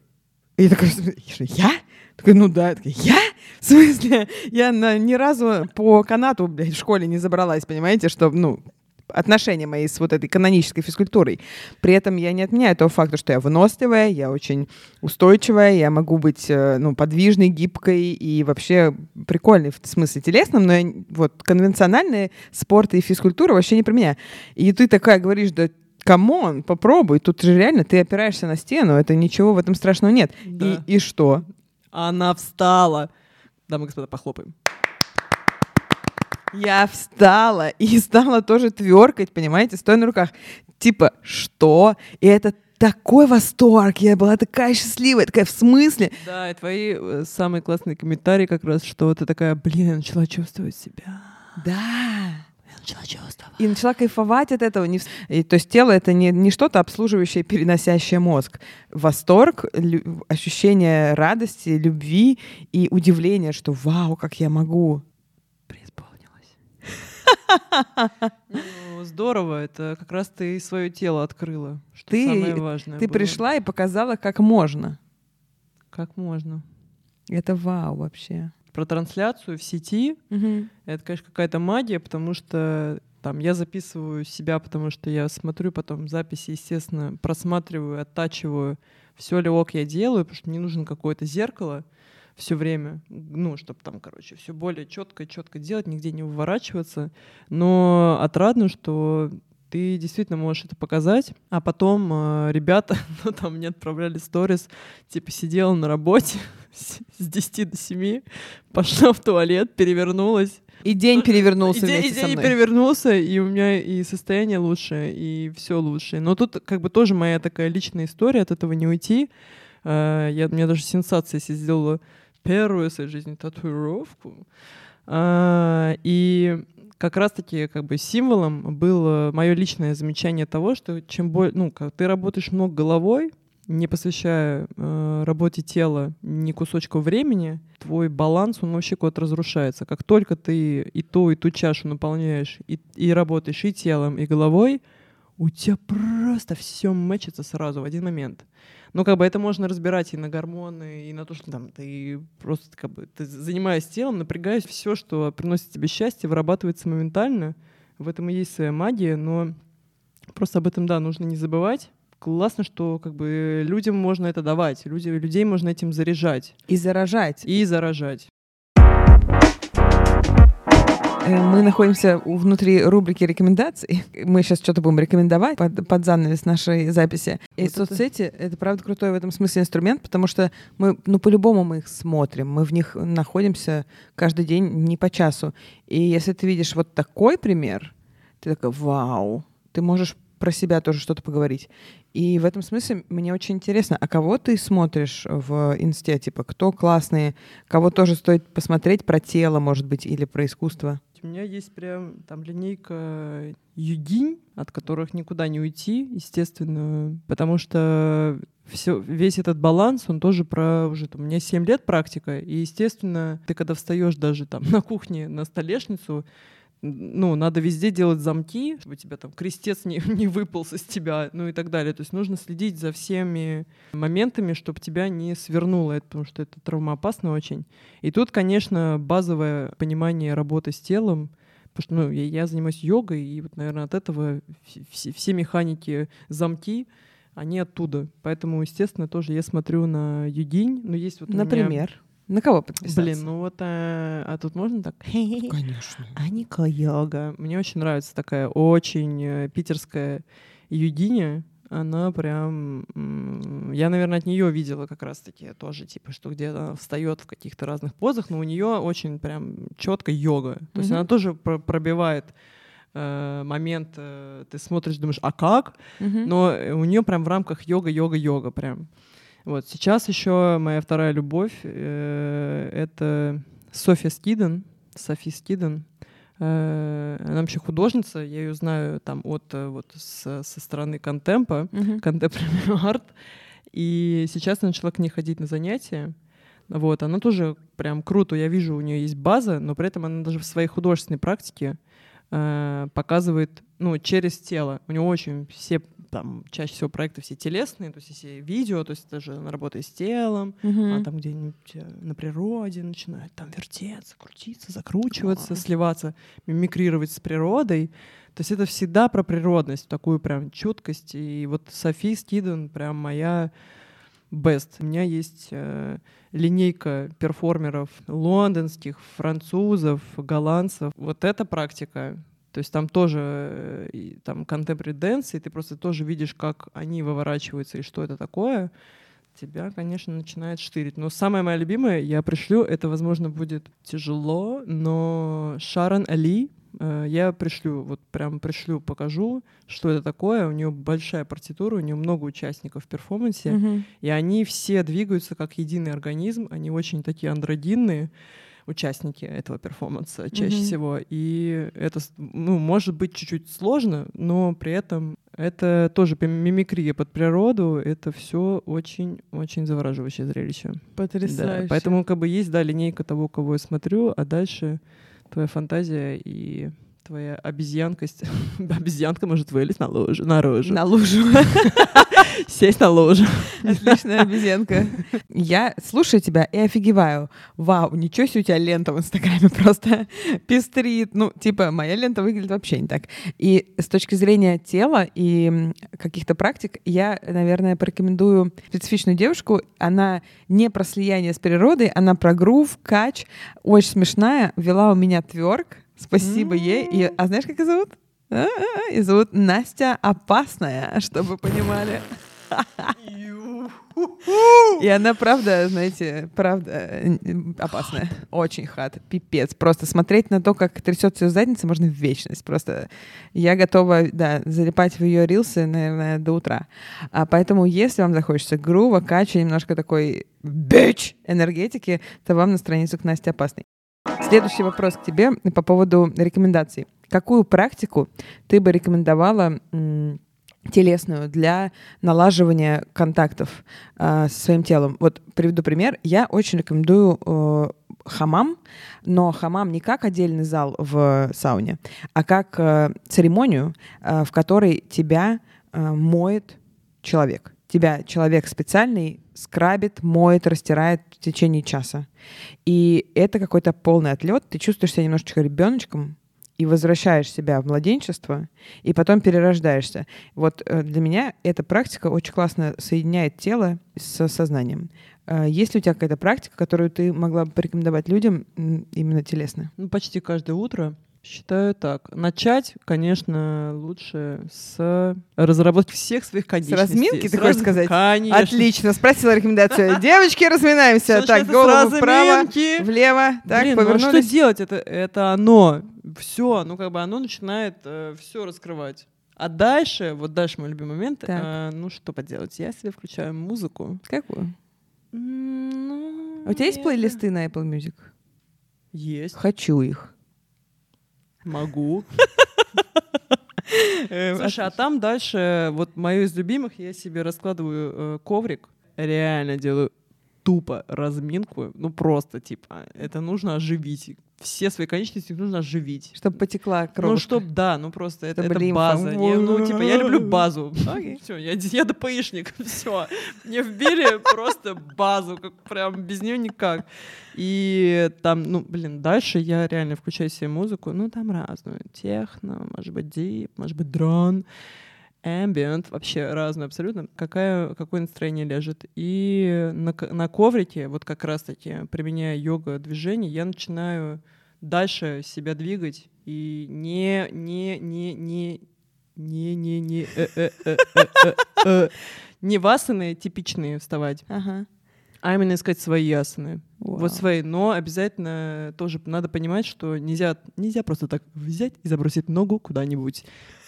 И я такая, я? Такая, ну да. Я такая, я? В смысле? Я на, ни разу по канату, блядь, в школе не забралась, понимаете, что, ну, отношения мои с вот этой канонической физкультурой. При этом я не отменяю того факта, что я выносливая, я очень устойчивая, я могу быть э, ну, подвижной, гибкой и вообще прикольной в смысле телесном, но я, вот конвенциональные спорты и физкультура вообще не про меня. И ты такая говоришь, да come on, попробуй, тут же реально ты опираешься на стену, это ничего в этом страшного нет. Да. И, и что? Она встала. Дамы и господа, похлопаем. Я встала и стала тоже тверкать, понимаете, стоя на руках. Типа, что? И это такой восторг, я была такая счастливая, такая в смысле? Да, и твои э, самые классные комментарии как раз, что ты такая, блин, я начала чувствовать себя. Да. Начала чувствовать. И начала кайфовать от этого. И, то есть тело — это не, не что-то обслуживающее, переносящее мозг. Восторг, лю- ощущение радости, любви и удивление, что «Вау, как я могу!» Преисполнилась. Ну, здорово, это как раз ты свое тело открыла, что Ты- самое важное Ты было. пришла и показала, как можно. Как можно. Это вау вообще. Про трансляцию в сети Это, конечно, какая-то магия, потому что там я записываю себя, потому что я смотрю потом записи, естественно, просматриваю, оттачиваю, все ли ок я делаю, потому что мне нужно какое-то зеркало все время, ну, чтобы там, короче, все более четко, четко делать, нигде не выворачиваться. Но отрадно, что ты действительно можешь это показать, а потом э, ребята, ну, там мне отправляли сторис, типа сидела на работе с с 10 до 7, пошла в туалет, перевернулась, И день перевернулся и день, вместе и со день мной. перевернулся, и у меня и состояние лучше, и все лучше. Но тут как бы тоже моя такая личная история, от этого не уйти. А, Я, у меня даже сенсация, если сделала первую в своей жизни татуировку. А, И как раз-таки как бы символом было мое личное замечание того, что чем больше, ну, как ты работаешь много головой, не посвящая э, работе тела ни кусочка времени, твой баланс, он вообще куда-то разрушается. Как только ты и то, и ту чашу наполняешь, и, и работаешь и телом, и головой, у тебя просто все мэчится сразу в один момент. Ну, как бы это можно разбирать и на гормоны, и на то, что там ты просто как бы ты занимаясь телом, напрягаясь, все, что приносит тебе счастье, вырабатывается моментально. В этом и есть своя магия, но просто об этом, да, нужно не забывать. Классно, что как бы людям можно это давать, люди, людей можно этим заряжать И заражать. и заражать. Э, Мы находимся внутри рубрики рекомендаций. Мы сейчас что-то будем рекомендовать под, под занавес нашей записи. И Вот соцсети — это, правда, крутой в этом смысле инструмент, потому что мы, ну, по-любому мы их смотрим, мы в них находимся каждый день не по часу. И если ты видишь вот такой пример, ты такой, вау, ты можешь про себя тоже что-то поговорить. И в этом смысле мне очень интересно, а кого ты смотришь в инсте? Типа, кто классные, кого тоже стоит посмотреть про тело, может быть, или про искусство? У меня есть прям там линейка юдинь, от которых никуда не уйти, естественно, потому что все, весь этот баланс, он тоже про уже там, у меня 7 лет практика, и, естественно, ты когда встаешь даже там на кухне на столешницу, ну, надо везде делать замки, чтобы тебя там крестец не, не выполз из тебя, ну и так далее. То есть нужно следить за всеми моментами, чтобы тебя не свернуло, это, потому что это травмоопасно очень. И тут, конечно, базовое понимание работы с телом, потому что ну, я, я занимаюсь йогой, и вот, наверное, от этого вс- все, все механики замки, они оттуда. Поэтому, естественно, тоже я смотрю на юдинь. Но есть вот Например, на кого подписаться? Блин, ну вот, а, а тут можно так? Конечно. Аника йога. Мне очень нравится такая очень э, питерская юдиня. Она прям... Я, наверное, от нее видела как раз-таки тоже, типа, что где-то встает в каких-то разных позах, но у нее очень прям четко йога. То есть Мгм. она тоже про- пробивает э, момент, ты смотришь, думаешь, а как? Мгм. Но у нее прям в рамках йога, йога, йога прям. Вот сейчас еще моя вторая любовь э, это Софья Скиден, Софи Скиден. Э, она вообще художница, я ее знаю там от э, вот с- со стороны контемпа, Мгм. contemporary арт. И сейчас я начала к ней ходить на занятия. Вот, она тоже прям круто, я вижу, у нее есть база, но при этом она даже в своей художественной практике э, показывает, ну, через тело. У нее очень все, там, чаще всего проекты все телесные, то есть все видео, то есть даже она работает с телом, Мгм. а там где-нибудь э, на природе начинает там вертеться, крутиться, закручиваться, Класс. сливаться, мимикрировать с природой. То есть это всегда про природность, такую прям чуткость. И вот Софи Скиден прям моя best. У меня есть э, линейка перформеров лондонских, французов, голландцев. Вот эта практика, то есть там тоже э, там contemporary dance, и ты просто тоже видишь, как они выворачиваются и что это такое, тебя, конечно, начинает штырить. Но самое мое любимое, я пришлю, это, возможно, будет тяжело, но Шарон Али, э, я пришлю, вот прям пришлю, покажу, что это такое. У нее большая партитура, у нее много участников в перформансе, Мгм. и они все двигаются как единый организм, они очень такие андрогинные участники этого перформанса чаще Мгм. всего. И это, ну, может быть чуть-чуть сложно, но при этом это тоже мимикрия под природу, это все очень-очень завораживающее зрелище. Да, Потрясающе. поэтому как бы есть, да, линейка того, кого я смотрю, а дальше твоя фантазия и твоя обезьянкость. Обезьянка может вылезть на лужу, наружу. На лужу. Сесть на лужу. Отличная обезьянка. Я слушаю тебя и офигеваю. Вау, ничего себе у тебя лента в Инстаграме просто пестрит. Ну, типа, моя лента выглядит вообще не так. И с точки зрения тела и каких-то практик, я, наверное, порекомендую специфичную девушку. Она не про слияние с природой, она про грув, кач. Очень смешная. Вела у меня тверк. Спасибо ей. И, а знаешь, как ее зовут? А-а-а, Ее зовут Настя Опасная, чтобы понимали. И она, правда, знаете, правда опасная. Очень хат. Пипец. Просто смотреть на то, как трясется ее задница, можно в вечность. Просто я готова, да, залипать в ее рилсы, наверное, до утра. А поэтому, если вам захочется грува, кача, немножко такой бич энергетики, то вам на страницу к Насте опасный. Следующий вопрос к тебе по поводу рекомендаций. Какую практику ты бы рекомендовала телесную для налаживания контактов э, со своим телом. Вот приведу пример. Я очень рекомендую э, хамам, но хамам не как отдельный зал в сауне, а как э, церемонию, э, в которой тебя э, моет человек. Тебя человек специальный скрабит, моет, растирает в течение часа. И это какой-то полный отлет. Ты чувствуешь себя немножечко ребеночком, и возвращаешь себя в младенчество, и потом перерождаешься. Вот э, для меня эта практика очень классно соединяет тело с сознанием. Э, есть ли у тебя какая-то практика, которую ты могла бы порекомендовать людям именно телесно? Ну, почти каждое утро Считаю так. Начать, конечно, лучше с разработки всех своих конечностей. С разминки, ты хочешь сказать? Конечно. Отлично. Спросила рекомендацию. Девочки, разминаемся. Так, голову вправо, влево. Так, Блин, повернулись. Ну, а что делать? Это, это оно. Все. Ну, как бы оно начинает э, все раскрывать. А дальше, вот дальше мой любимый момент, э, ну что поделать, я себе включаю музыку. Какую? Ну, а у тебя есть плейлисты на Apple Music? Есть. Хочу их. Могу. Эм, Слушай, а там дальше, вот мою из любимых, я себе раскладываю э, коврик, реально делаю тупо разминку, ну просто, типа, это нужно оживить. Все свои конечности нужно оживить. Чтобы потекла кровь. Ну, чтоб, да, ну просто это, это база. Я, ну, типа, я люблю базу. Okay. Все, я, я ДПИшник, все. Мне вбили просто базу, как прям без нее никак. И там, ну, блин, дальше я реально включаю себе музыку, ну, там разную. Техно, может быть, дип, может быть, дрон ambient, вообще разную абсолютно, какая, какое настроение лежит. И на, на коврике, вот как раз-таки, применяя йога-движение, я начинаю дальше себя двигать и не, не, не, не, не, не, не, э, э, э, не васаны типичные вставать, ага. а именно искать свои. Вау. Вот свои. Но обязательно тоже надо понимать, что нельзя, нельзя просто так взять и забросить ногу куда-нибудь.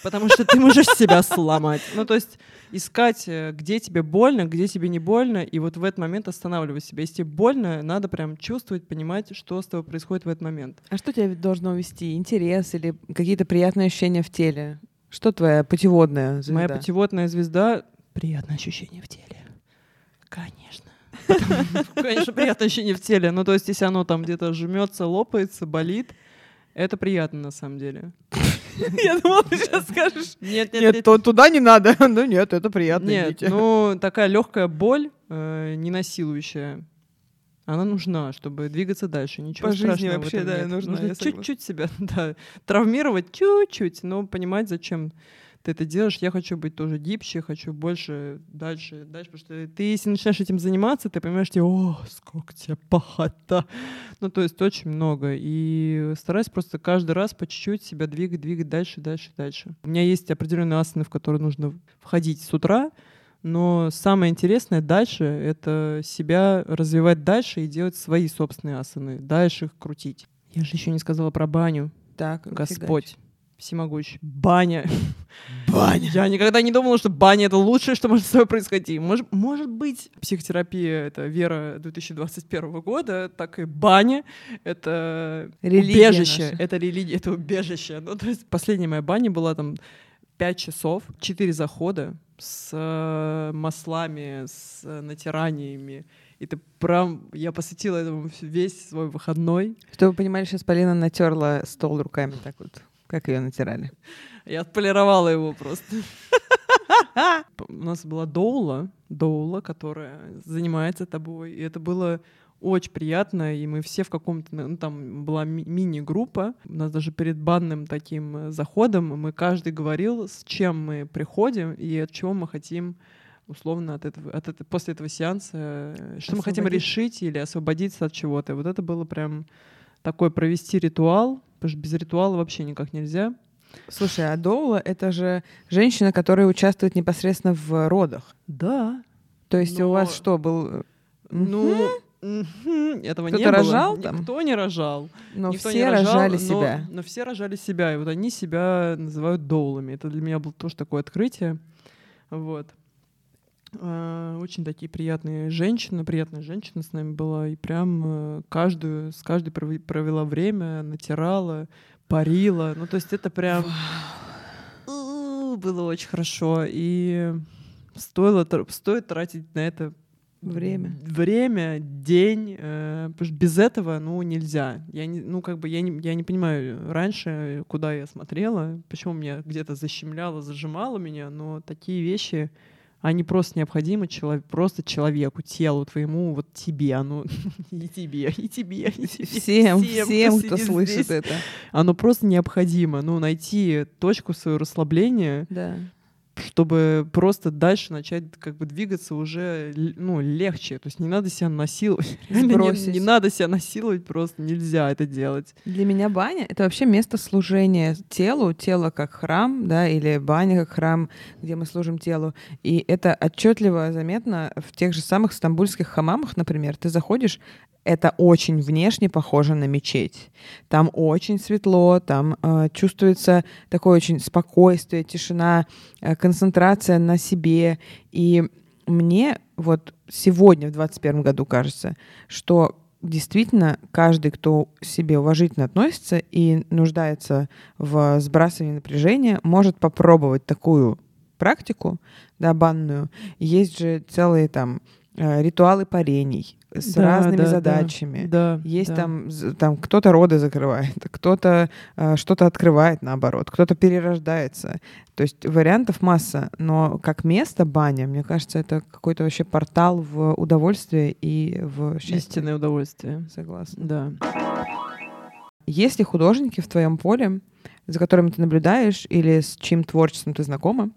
Потому что ты можешь себя сломать. Ну, то есть искать, э, где тебе больно, где тебе не больно, и вот в этот момент останавливать себя. Если тебе больно, надо прям чувствовать, понимать, что с тобой происходит в этот момент. А что тебя должно вести? Интерес или какие-то приятные ощущения в теле? Что твоя путеводная звезда? Моя путеводная звезда — приятное ощущение в теле. Конечно. Конечно, приятное ощущение в теле. Ну, то есть, если оно там где-то жмется, лопается, болит, это приятно на самом деле. Я думала, ты сейчас скажешь. Нет, нет, Нет, то туда не надо. Ну нет, это приятно. Нет, ну такая легкая боль, э, не насилующая, она нужна, чтобы двигаться дальше. Ничего По жизни страшного вообще, да, нет. нужна, Нужно чуть-чуть себя, да, травмировать чуть-чуть, но понимать, зачем ты это делаешь. Я хочу быть тоже гибче, хочу больше, дальше, дальше, потому что ты, если начинаешь этим заниматься, ты понимаешь, что, о, сколько тебе пахота. Ну, то есть очень много. И стараюсь просто каждый раз по чуть-чуть себя двигать, двигать дальше, дальше, дальше. У меня есть определенные асаны, в которые нужно входить с утра, но самое интересное дальше — это себя развивать дальше и делать свои собственные асаны, дальше их крутить. Я же еще не сказала про баню. Так, Господь всемогущий. Баня. Баня. Я никогда не думала, что баня — это лучшее, что может с тобой происходить. Может, может быть, психотерапия — это вера 2021 года, так и баня — это Религия убежище. наша. Это религия, это убежище. Ну, то есть последняя моя баня была там 5 часов, 4 захода с э, маслами, с э, натираниями. И ты прям... Я посвятила этому весь свой выходной. Чтобы вы понимали, сейчас Полина натерла стол руками так вот. Как ее натирали? Я отполировала его просто. У нас была доула, доула, которая занимается тобой. И это было очень приятно, и мы все в каком-то, ну, там была ми- мини-группа, у нас даже перед банным таким э, заходом мы каждый говорил, с чем мы приходим и от чего мы хотим условно от этого, от этого, после этого сеанса, э, что мы хотим решить или освободиться от чего-то. Вот это было прям такой провести ритуал, потому что без ритуала вообще никак нельзя. Слушай, а доула — это же женщина, которая участвует непосредственно в родах. Да. То есть Но- у вас что, был... Ну, мгм, этого не Кто-то было. рожал там? Никто не рожал. Но Никто все не рожал, рожали но- себя. Но все рожали себя, и вот они себя называют доулами. Это для меня было тоже такое открытие. Вот. А, Очень такие приятные женщины, приятная женщина с нами была, и прям э, каждую, с каждой провела время, натирала, парила. Ну, то есть это прям было очень хорошо, и стоило, стоит тратить на это Время. время, день, э, без этого, ну, нельзя. Я не, ну, как бы, я не, я не понимаю раньше, куда я смотрела, почему меня где-то защемляло, зажимало меня, но такие вещи, они просто необходимы челов- просто человеку, телу твоему, вот тебе, оно и тебе, и тебе, и тебе, Всем, всем, кто сидит слышит здесь. это. Оно просто необходимо, ну, найти точку своего расслабления, Да. Чтобы просто дальше начать как бы двигаться уже ну, легче. То есть не надо себя насиловать. Не, не надо себя насиловать, просто нельзя это делать. Для меня баня — это вообще место служения телу, тело как храм, да, или баня как храм, где мы служим телу. И это отчетливо заметно в тех же самых стамбульских хамамах, например. Ты заходишь, это очень внешне похоже на мечеть. Там очень светло, там э, чувствуется такое очень спокойствие, тишина, э, концентрация на себе. И мне вот сегодня, в 2021 году, кажется, что действительно каждый, кто себе уважительно относится и нуждается в сбрасывании напряжения, может попробовать такую практику, да, банную. Есть же целые там э, ритуалы парений с Да, разными да, да. задачами. Да. Есть да. там, там кто-то роды закрывает, кто-то э, что-то открывает наоборот, кто-то перерождается. То есть вариантов масса, но как место баня, мне кажется, это какой-то вообще портал в удовольствие и в счастье. истинное удовольствие. Согласна. Да. Есть ли художники в твоем поле, за которыми ты наблюдаешь или с чьим творчеством ты знакома,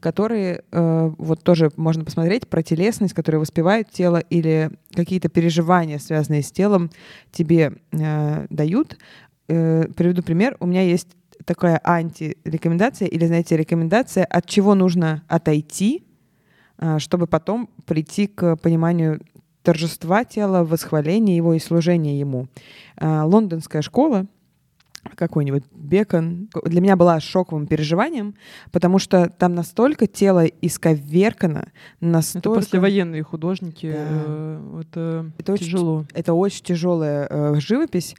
которые э, вот тоже можно посмотреть про телесность, которые воспевают тело или какие-то переживания, связанные с телом, тебе э, дают. Э, приведу пример. У меня есть такая антирекомендация или, знаете, рекомендация, от чего нужно отойти, чтобы потом прийти к пониманию торжества тела, восхваления его и служения ему. Лондонская школа, какой-нибудь Бекон, для меня была шоковым переживанием, потому что там настолько тело исковеркано, Это настолько... послевоенные художники. Да. э, Это, Это очень тяжело. это очень тяжелая э, живопись,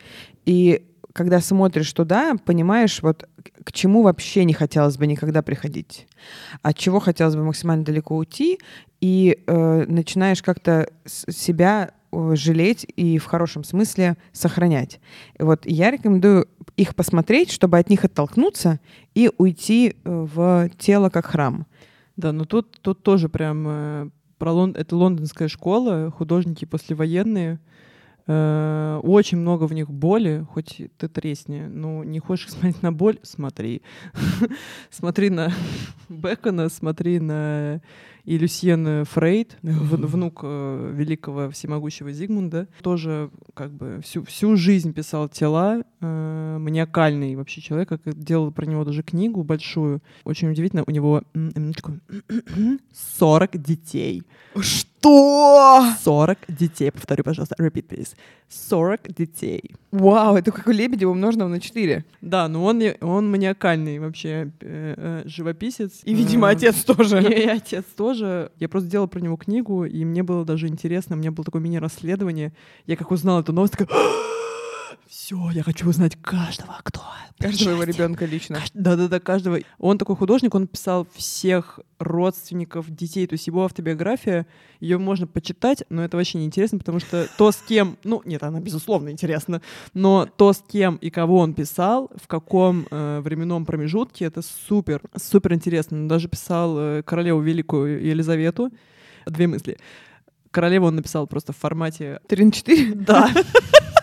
и когда смотришь туда, понимаешь, вот к- чему вообще не хотелось бы никогда приходить, от чего хотелось бы максимально далеко уйти, и э, начинаешь как-то себя жалеть и в хорошем смысле сохранять. Вот я рекомендую их посмотреть, чтобы от них оттолкнуться и уйти э, в тело как храм. Да, но тут, тут тоже прям э, про Лон... это лондонская школа, художники послевоенные. Э, очень много в них боли, хоть ты тресни. Ну, не хочешь смотреть на боль? Смотри. смотри на Бекона, смотри на и Люсьен Фрейд, в- внук э, великого всемогущего Зигмунда, тоже как бы всю, всю жизнь писал тела, э, маниакальный вообще человек, как делал про него даже книгу большую. Очень удивительно, у него м, минуточку, 40 детей. Что? 40 детей, повторю, пожалуйста, repeat, please. 40 детей. Вау, это как у Лебедева умноженного на 4. Да, но он, он маниакальный вообще э, э, живописец. И, видимо, Э, отец тоже. И, и отец тоже. Я просто делала про него книгу, и мне было даже интересно, у меня было такое мини-расследование. Я как узнала эту новость, такая, все, я хочу узнать каждого, кто. Каждого его причастен». ребенка лично. Да-да-да, каждого. Он такой художник, он писал всех родственников детей, то есть его автобиография, ее можно почитать, но это вообще не интересно, потому что то, с кем, ну, нет, она, безусловно, интересна, но то, с кем и кого он писал, в каком э, временном промежутке, это супер, супер интересно. Он даже писал э, королеву Великую Елизавету. Две мысли. Королеву он написал просто в формате 3 на 4? да.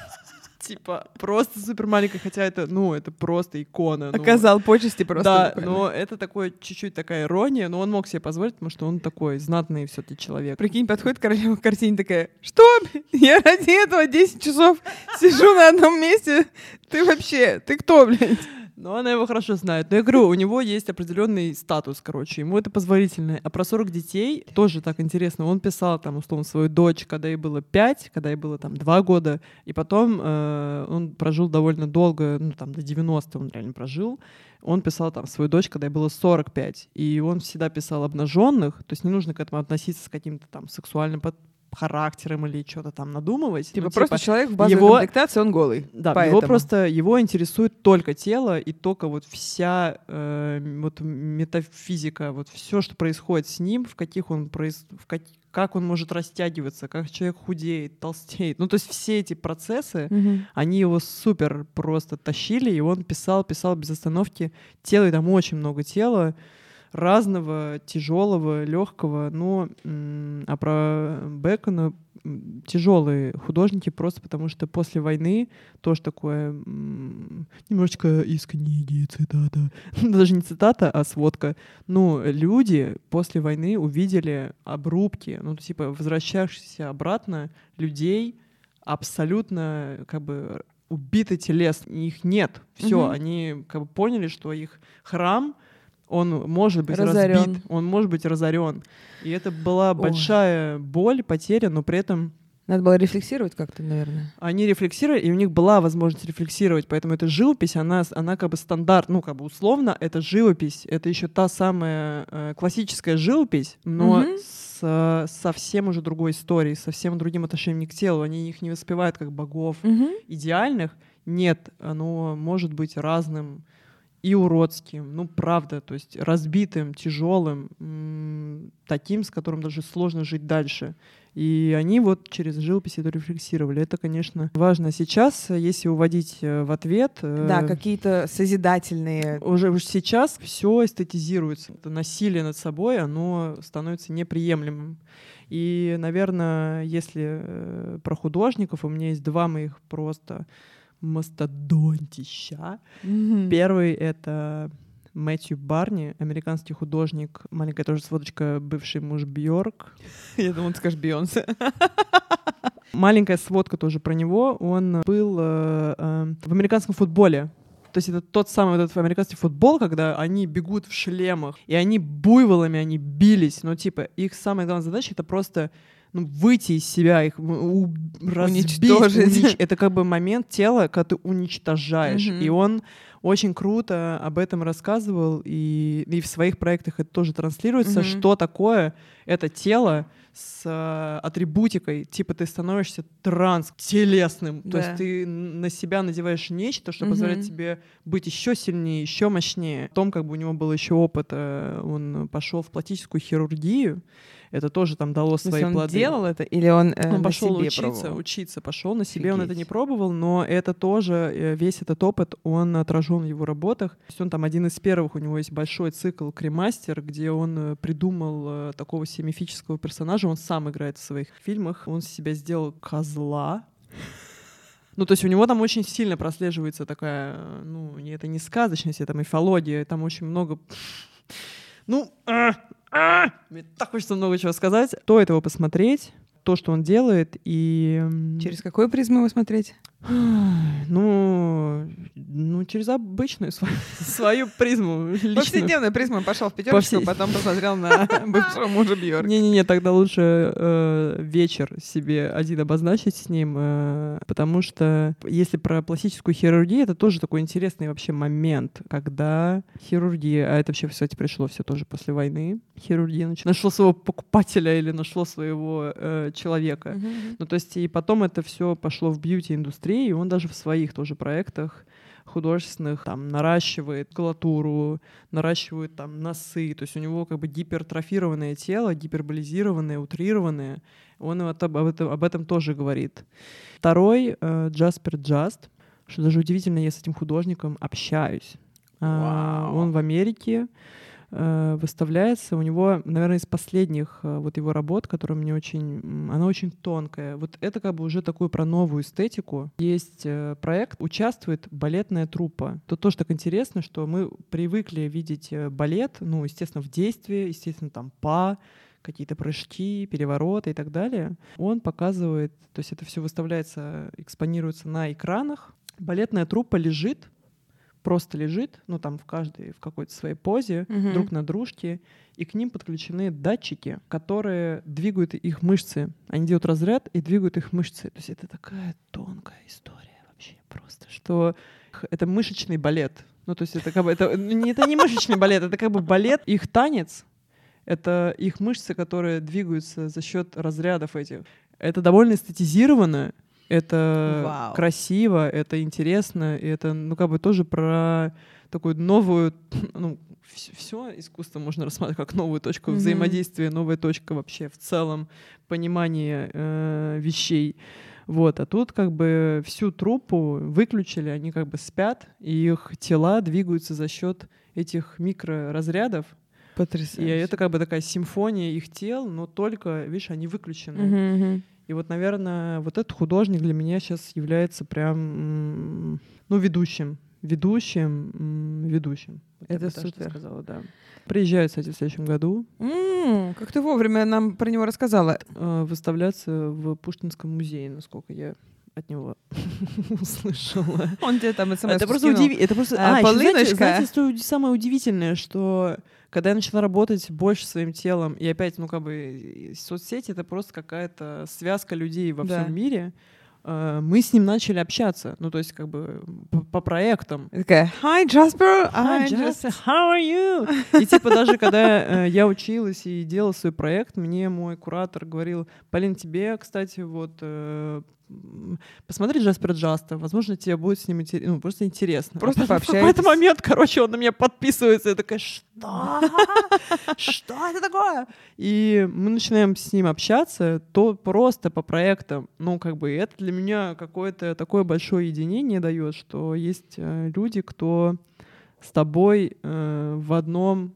Типа, просто супер маленькая, хотя это, ну, это просто икона. ну. Оказал почести просто. Да, но это такой чуть-чуть такая ирония, но он мог себе позволить, потому что он такой знатный все-таки человек. Прикинь, подходит королева к картине такая, что? Я ради этого 10 часов сижу на одном месте. Ты вообще, ты кто, блядь? Но она его хорошо знает. Но я говорю, у него есть определенный статус, короче, ему это позволительно. А про 40 детей тоже так интересно. Он писал там, условно, свою дочь, когда ей было 5, когда ей было там 2 года, и потом э, он прожил довольно долго, ну там до 90 он реально прожил. Он писал там свою дочь, когда ей было 45, и он всегда писал обнаженных, то есть не нужно к этому относиться с каким-то там сексуальным под характером или что-то там надумывать. Типа Ну, просто человек в базовой его- комплектации, он голый. да, Поэтому. его просто его интересует только тело и только вот вся э, вот метафизика, вот все, что происходит с ним, в каких он проис... в как... как он может растягиваться, как человек худеет, толстеет. Ну, то есть все эти процессы, Мгм. они его супер просто тащили, и он писал, писал без остановки тело, и там очень много тела разного, тяжелого, легкого. Но а про Бекона тяжелые художники просто потому, что после войны тоже такое немножечко из книги цитата, даже не цитата, а сводка. Ну, люди после войны увидели обрубки, ну, типа возвращающихся обратно людей абсолютно как бы убиты телес, их нет. Все, Мгм. они как бы поняли, что их храм он может быть Разорен. разбит, он может быть разорен. И это была Ой. большая боль, потеря, но при этом Надо было рефлексировать как-то, наверное. они рефлексировали, и у них была возможность рефлексировать, поэтому эта живопись, она, она как бы стандарт, ну, как бы условно, это живопись, это еще та самая э, классическая живопись, но Мгм. с э, совсем уже другой историей, совсем другим отношением к телу. Они их не воспевают как богов идеальных. Нет, оно может быть разным и уродским, ну, правда, то есть разбитым, тяжелым, таким, с которым даже сложно жить дальше. И они вот через живопись это рефлексировали. Это, конечно, важно. Сейчас, если уводить э, в ответ... э, Да, какие-то созидательные. уже уж сейчас все эстетизируется. Это насилие над собой, оно становится неприемлемым. И, наверное, если э, про художников, у меня есть два моих просто мастодонтища. Мгм. Первый — это Мэтью Барни, американский художник, маленькая тоже сводочка, бывший муж Бьорк. Я думала, ты скажешь Бейонсе. Маленькая сводка тоже про него. Он был э, э, в американском футболе. То есть это тот самый вот этот американский футбол, когда они бегут в шлемах, и они буйволами, они бились. Но типа их самая главная задача — это просто ну, выйти из себя, их у- разбить, Уничтожить. унич- Это как бы момент тела, когда ты уничтожаешь. Мгм. И он очень круто об этом рассказывал, и, и в своих проектах это тоже транслируется, Мгм. что такое это тело с э, атрибутикой, типа ты становишься транс-телесным, то Да. есть ты на себя надеваешь нечто, что Мгм. позволяет тебе быть еще сильнее, еще мощнее. В том, как бы у него был еще опыт, э, он пошел в пластическую хирургию, это тоже там дало свои он плоды. делал это или он, э, Он пошел учиться, пробовал? учиться пошел. На себе он это не Офигеть. пробовал, но это тоже, э, весь этот опыт, он отражен в его работах. То есть он там один из первых, у него есть большой цикл «Кремастер», где он э, придумал э, такого себе мифического персонажа, он сам играет в своих фильмах, он себя сделал козла, ну, то есть у него там очень сильно прослеживается такая, ну, это не сказочность, это мифология, там очень много... Ну, а, мне так хочется много чего сказать. Стоит его посмотреть, то, что он делает, и... Через какую призму его смотреть? Ну, ну, через обычную свою, свою призму личную. Повседневная призма пошел в пятерочку, Повсе- потом посмотрел на бывшего мужа Бьорк. Не-не-не, тогда лучше э, вечер себе один обозначить с ним, э, потому что если про пластическую хирургию, это тоже такой интересный вообще момент, когда хирургия, а это вообще, кстати, пришло все тоже после войны, хирургия нач- нашло своего покупателя или нашло своего э, человека. Ну, то есть и потом это все пошло в бьюти-индустрии, и он даже в своих тоже проектах художественных там наращивает мускулатуру, наращивает там носы, то есть у него как бы гипертрофированное тело, гиперболизированное, утрированное, он вот об, этом, об этом тоже говорит. Второй э, Джаспер Джаст, что даже удивительно, я с этим художником общаюсь. А, Вау. он в Америке выставляется. У него, наверное, из последних э, вот его работ, которая мне очень... Она очень тонкая. Вот это как бы уже такую про новую эстетику. Есть э, проект, участвует балетная труппа. Тут тоже так интересно, что мы привыкли видеть э, балет, ну, естественно, в действии, естественно, там па, какие-то прыжки, перевороты и так далее. Он показывает, то есть это все выставляется, экспонируется на экранах. Балетная труппа лежит просто лежит, ну там в каждой, в какой-то своей позе, Мгм. друг на дружке, и к ним подключены датчики, которые двигают их мышцы. Они делают разряд и двигают их мышцы. То есть это такая тонкая история вообще просто, что это мышечный балет. Ну, то есть это как бы это, не, это не мышечный балет, это как бы балет, их танец, это их мышцы, которые двигаются за счет разрядов этих. Это довольно эстетизировано, это Вау. красиво, это интересно, и это, ну, как бы тоже про такую новую, ну, все искусство можно рассматривать как новую точку Мгм. взаимодействия, новая точка вообще в целом понимания э, вещей. Вот, а тут как бы всю труппу выключили, они как бы спят, и их тела двигаются за счет этих микроразрядов. И Потрясающе. это как бы такая симфония их тел, но только, видишь, они выключены. Мгм. И вот, наверное, вот этот художник для меня сейчас является прям, ну, ведущим. Ведущим, ведущим. Вот Это так что супер. сказала, да. Приезжает, кстати, в следующем году М, Как ты вовремя нам про него рассказала. э, выставляться в Пушкинском музее, насколько я от него услышала. Он тебе там смс Это просто удивительно. Это просто... А, А, знаете, что самое удивительное, что когда я начала работать больше своим телом, и опять, ну, как бы, соцсети — это просто какая-то связка людей во Да. всем мире, э, мы с ним начали общаться, ну, то есть, как бы, по, по проектам. И Такая, hi, Jasper, Hi, I just...» Justin, how are you? И типа даже когда э, я училась и делала свой проект, мне мой куратор говорил, Полин, тебе, кстати, вот э, посмотри Джаспера Джаста, возможно, тебе будет с ним интерес- ну, просто интересно. Просто А потом В какой-то момент, короче, он на меня подписывается, я такая, что? Что это такое? И мы начинаем с ним общаться, то просто по проектам. Ну, как бы это для меня какое-то такое большое единение дает, что есть э, люди, кто с тобой э, в одном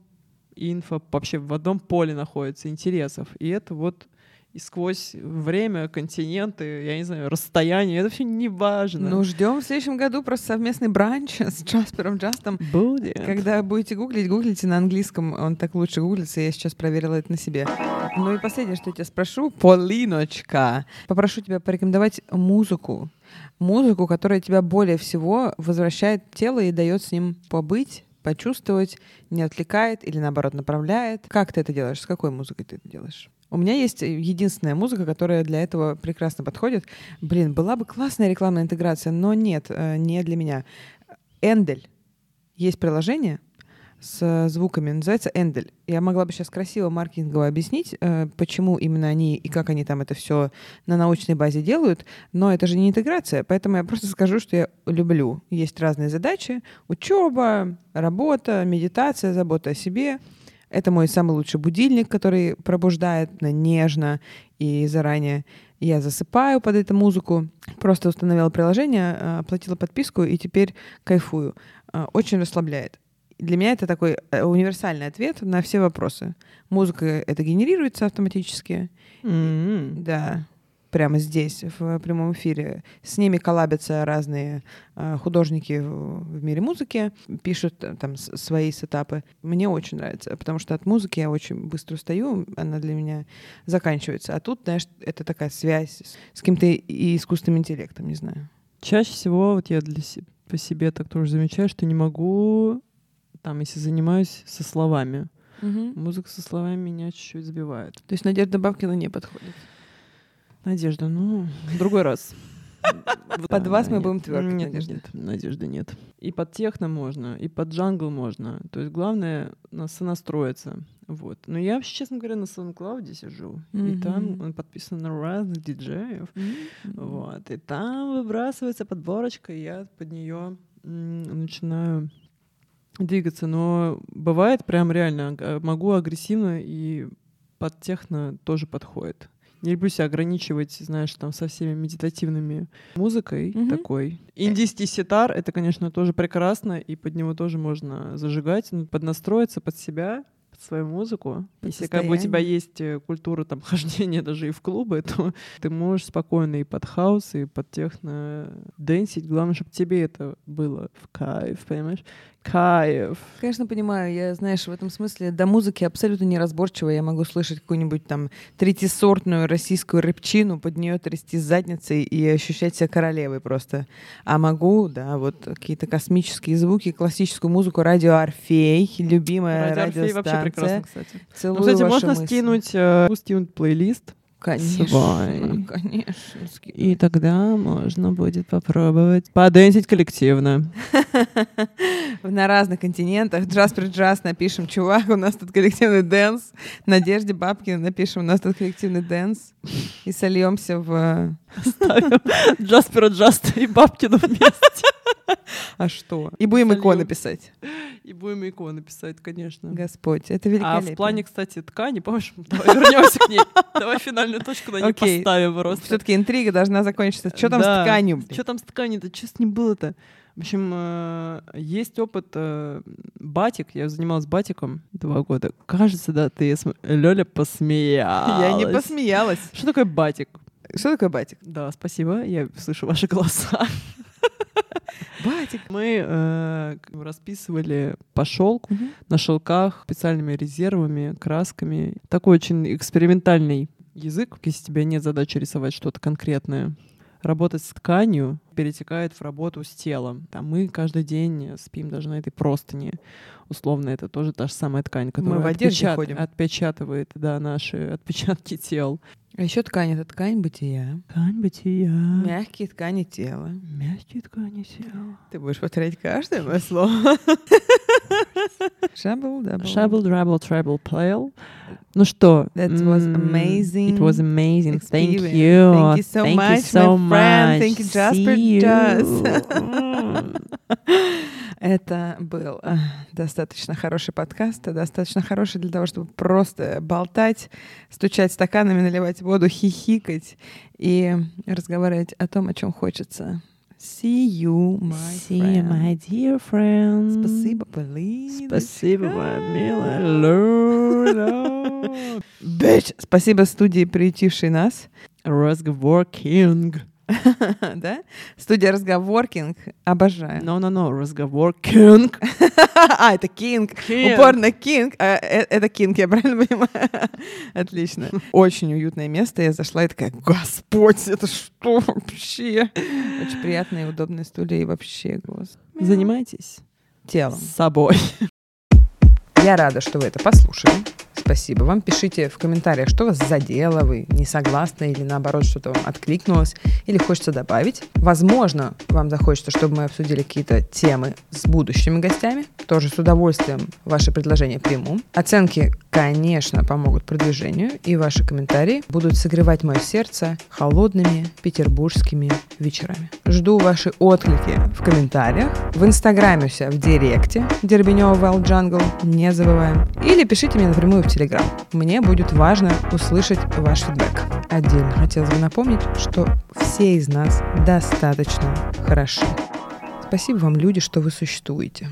инфо, вообще в одном поле находится интересов. И это вот и сквозь время, континенты, я не знаю, расстояние, это все не важно. Ну, ждем в следующем году просто совместный бранч с Джаспером Джастом. будет. Когда будете гуглить, гуглите на английском, он так лучше гуглится, я сейчас проверила это на себе. Ну и последнее, что я тебя спрошу, Полиночка, попрошу тебя порекомендовать музыку. Музыку, которая тебя более всего возвращает в тело и дает с ним побыть, почувствовать, не отвлекает или наоборот направляет. Как ты это делаешь? С какой музыкой ты это делаешь? У меня есть единственная музыка, которая для этого прекрасно подходит. Блин, была бы классная рекламная интеграция, но нет, э, не для меня. Эндель. Есть приложение с звуками, называется Эндель. Я могла бы сейчас красиво маркетингово объяснить, э, почему именно они и как они там это все на научной базе делают, но это же не интеграция, поэтому я просто скажу, что я люблю. Есть разные задачи, учеба, работа, медитация, забота о себе. Это мой самый лучший будильник, который пробуждает на- нежно и заранее. Я засыпаю под эту музыку. Просто установила приложение, э, оплатила подписку и теперь кайфую. Э, Очень расслабляет. Для меня это такой э, универсальный ответ на все вопросы. Музыка это генерируется автоматически. М. Да, прямо здесь, в прямом эфире. С ними коллабятся разные э, художники в, мире музыки, пишут э, там свои сетапы. Мне очень нравится, потому что от музыки я очень быстро устаю, она для меня заканчивается. А тут, знаешь, это такая связь с, каким-то и искусственным интеллектом, не знаю. Чаще всего вот я для се- по себе так тоже замечаю, что не могу, там, если занимаюсь со словами. Музыка со словами меня чуть-чуть сбивает. То есть Надежда Бабкина не подходит. Надежда, ну, в другой раз. Под вас мы будем Нет, Надежда. нет, надежды нет. И под техно можно, и под джангл можно. То есть главное на- сонастроиться. Вот. Но я вообще, честно говоря, на SoundCloud сижу. И там Мгм. он подписан на разных диджеев. Вот. И там выбрасывается подборочка, и я под нее начинаю двигаться. Но бывает прям реально, могу агрессивно и под техно тоже подходит. Не люблю себя ограничивать, знаешь, там со всеми медитативными музыкой Мгм. такой. Инди ситар — это, конечно, тоже прекрасно, и под него тоже можно зажигать, поднастроиться под себя, свою музыку. Если как бы у тебя есть э, культура там хождения даже и в клубы, то ты можешь спокойно и под хаус, и под техно дэнсить. Главное, чтобы тебе это было в кайф, понимаешь? Кайф. Конечно, понимаю. Я, знаешь, в этом смысле до музыки абсолютно неразборчиво. Я могу слышать какую-нибудь там третисортную российскую рэпчину, под нее трясти задницей и ощущать себя королевой просто. А могу, да, вот какие-то космические звуки, классическую музыку, радио Орфей, любимая Радио Орфей вообще прекрасно, кстати. Целую Ну, кстати, можно мысли. скинуть, э, скинуть плейлист. Конечно, свой. конечно. скину. И тогда можно будет попробовать подэнсить коллективно. На разных континентах. Джаспер Джаст напишем, чувак, у нас тут коллективный dance. Надежде Бабкина напишем, у нас тут коллективный dance. И сольемся в... Ставим Джаспера Джаста и Бабкина вместе. А что? И будем Сольем. иконы писать. И будем иконы писать, конечно. Господь, это А великолепно. в плане, кстати, ткани, помнишь, давай вернемся к ней. Давай финальную точку на ней поставим просто. Все-таки интрига должна закончиться. Что там с тканью? Что там с тканью-то? Что с ним было-то? В общем, э, есть опыт э, батик. Я занималась батиком два года. Кажется, да, ты, Лёля, посмеялась. Я не посмеялась. Что такое батик? Что такое батик? Да, спасибо. Я слышу ваши голоса. Батик. Мы э, расписывали по шелку на шелках специальными резервами, красками. Такой очень экспериментальный язык, если у тебя нет задачи рисовать что-то конкретное. Работать с тканью перетекает в работу с телом. Там мы каждый день спим даже на этой простыне. Условно, это тоже та же самая ткань, которая в одежде отпечат- ходим. отпечатывает да, наши отпечатки тел. А еще ткань — это ткань бытия. Ткань бытия. Мягкие ткани тела. Мягкие ткани тела. Ты будешь повторять каждое мое слово. Шабл, double. Shabble, drabble, treble, plail. Ну что? That was amazing It was amazing. Thank experience. you. Thank you so Thank much, you so my friend. much. Thank you, Jasper See you. Это был э, достаточно хороший подкаст, э, достаточно хороший для того, чтобы просто болтать, стучать стаканами, наливать воду, хихикать и разговаривать о том, о чем хочется. See you, my See you, friend. my dear friend. Спасибо, Полиночка. Спасибо, моя милая Лола. Bitch. Спасибо студии, приютившей нас. Разговор King. да? Студия Разговоркинг. Обожаю. No, no, no. Разговор King. А, это Кинг. King. Упор на Кинг. А, э, Это Кинг, я правильно понимаю? Отлично. Очень уютное место. Я зашла и такая, господь, это что вообще? Очень приятные, удобные стулья и вообще, голос. Занимайтесь Телом. с собой. Я рада, что вы это послушали. Спасибо вам. Пишите в комментариях, что вас задело, вы не согласны или наоборот что-то вам откликнулось или хочется добавить. Возможно, вам захочется, чтобы мы обсудили какие-то темы с будущими гостями. Тоже с удовольствием ваши предложения приму. Оценки, конечно, помогут продвижению, и ваши комментарии будут согревать мое сердце холодными петербургскими вечерами. Жду ваши отклики в комментариях, в инстаграме у себя в директе Дербенева Wild Jungle, не забываем. Или пишите мне напрямую в Телеграм. Мне будет важно услышать ваш фидбэк. Отдельно хотелось бы напомнить, что все из нас достаточно хороши. Спасибо вам, люди, что вы существуете.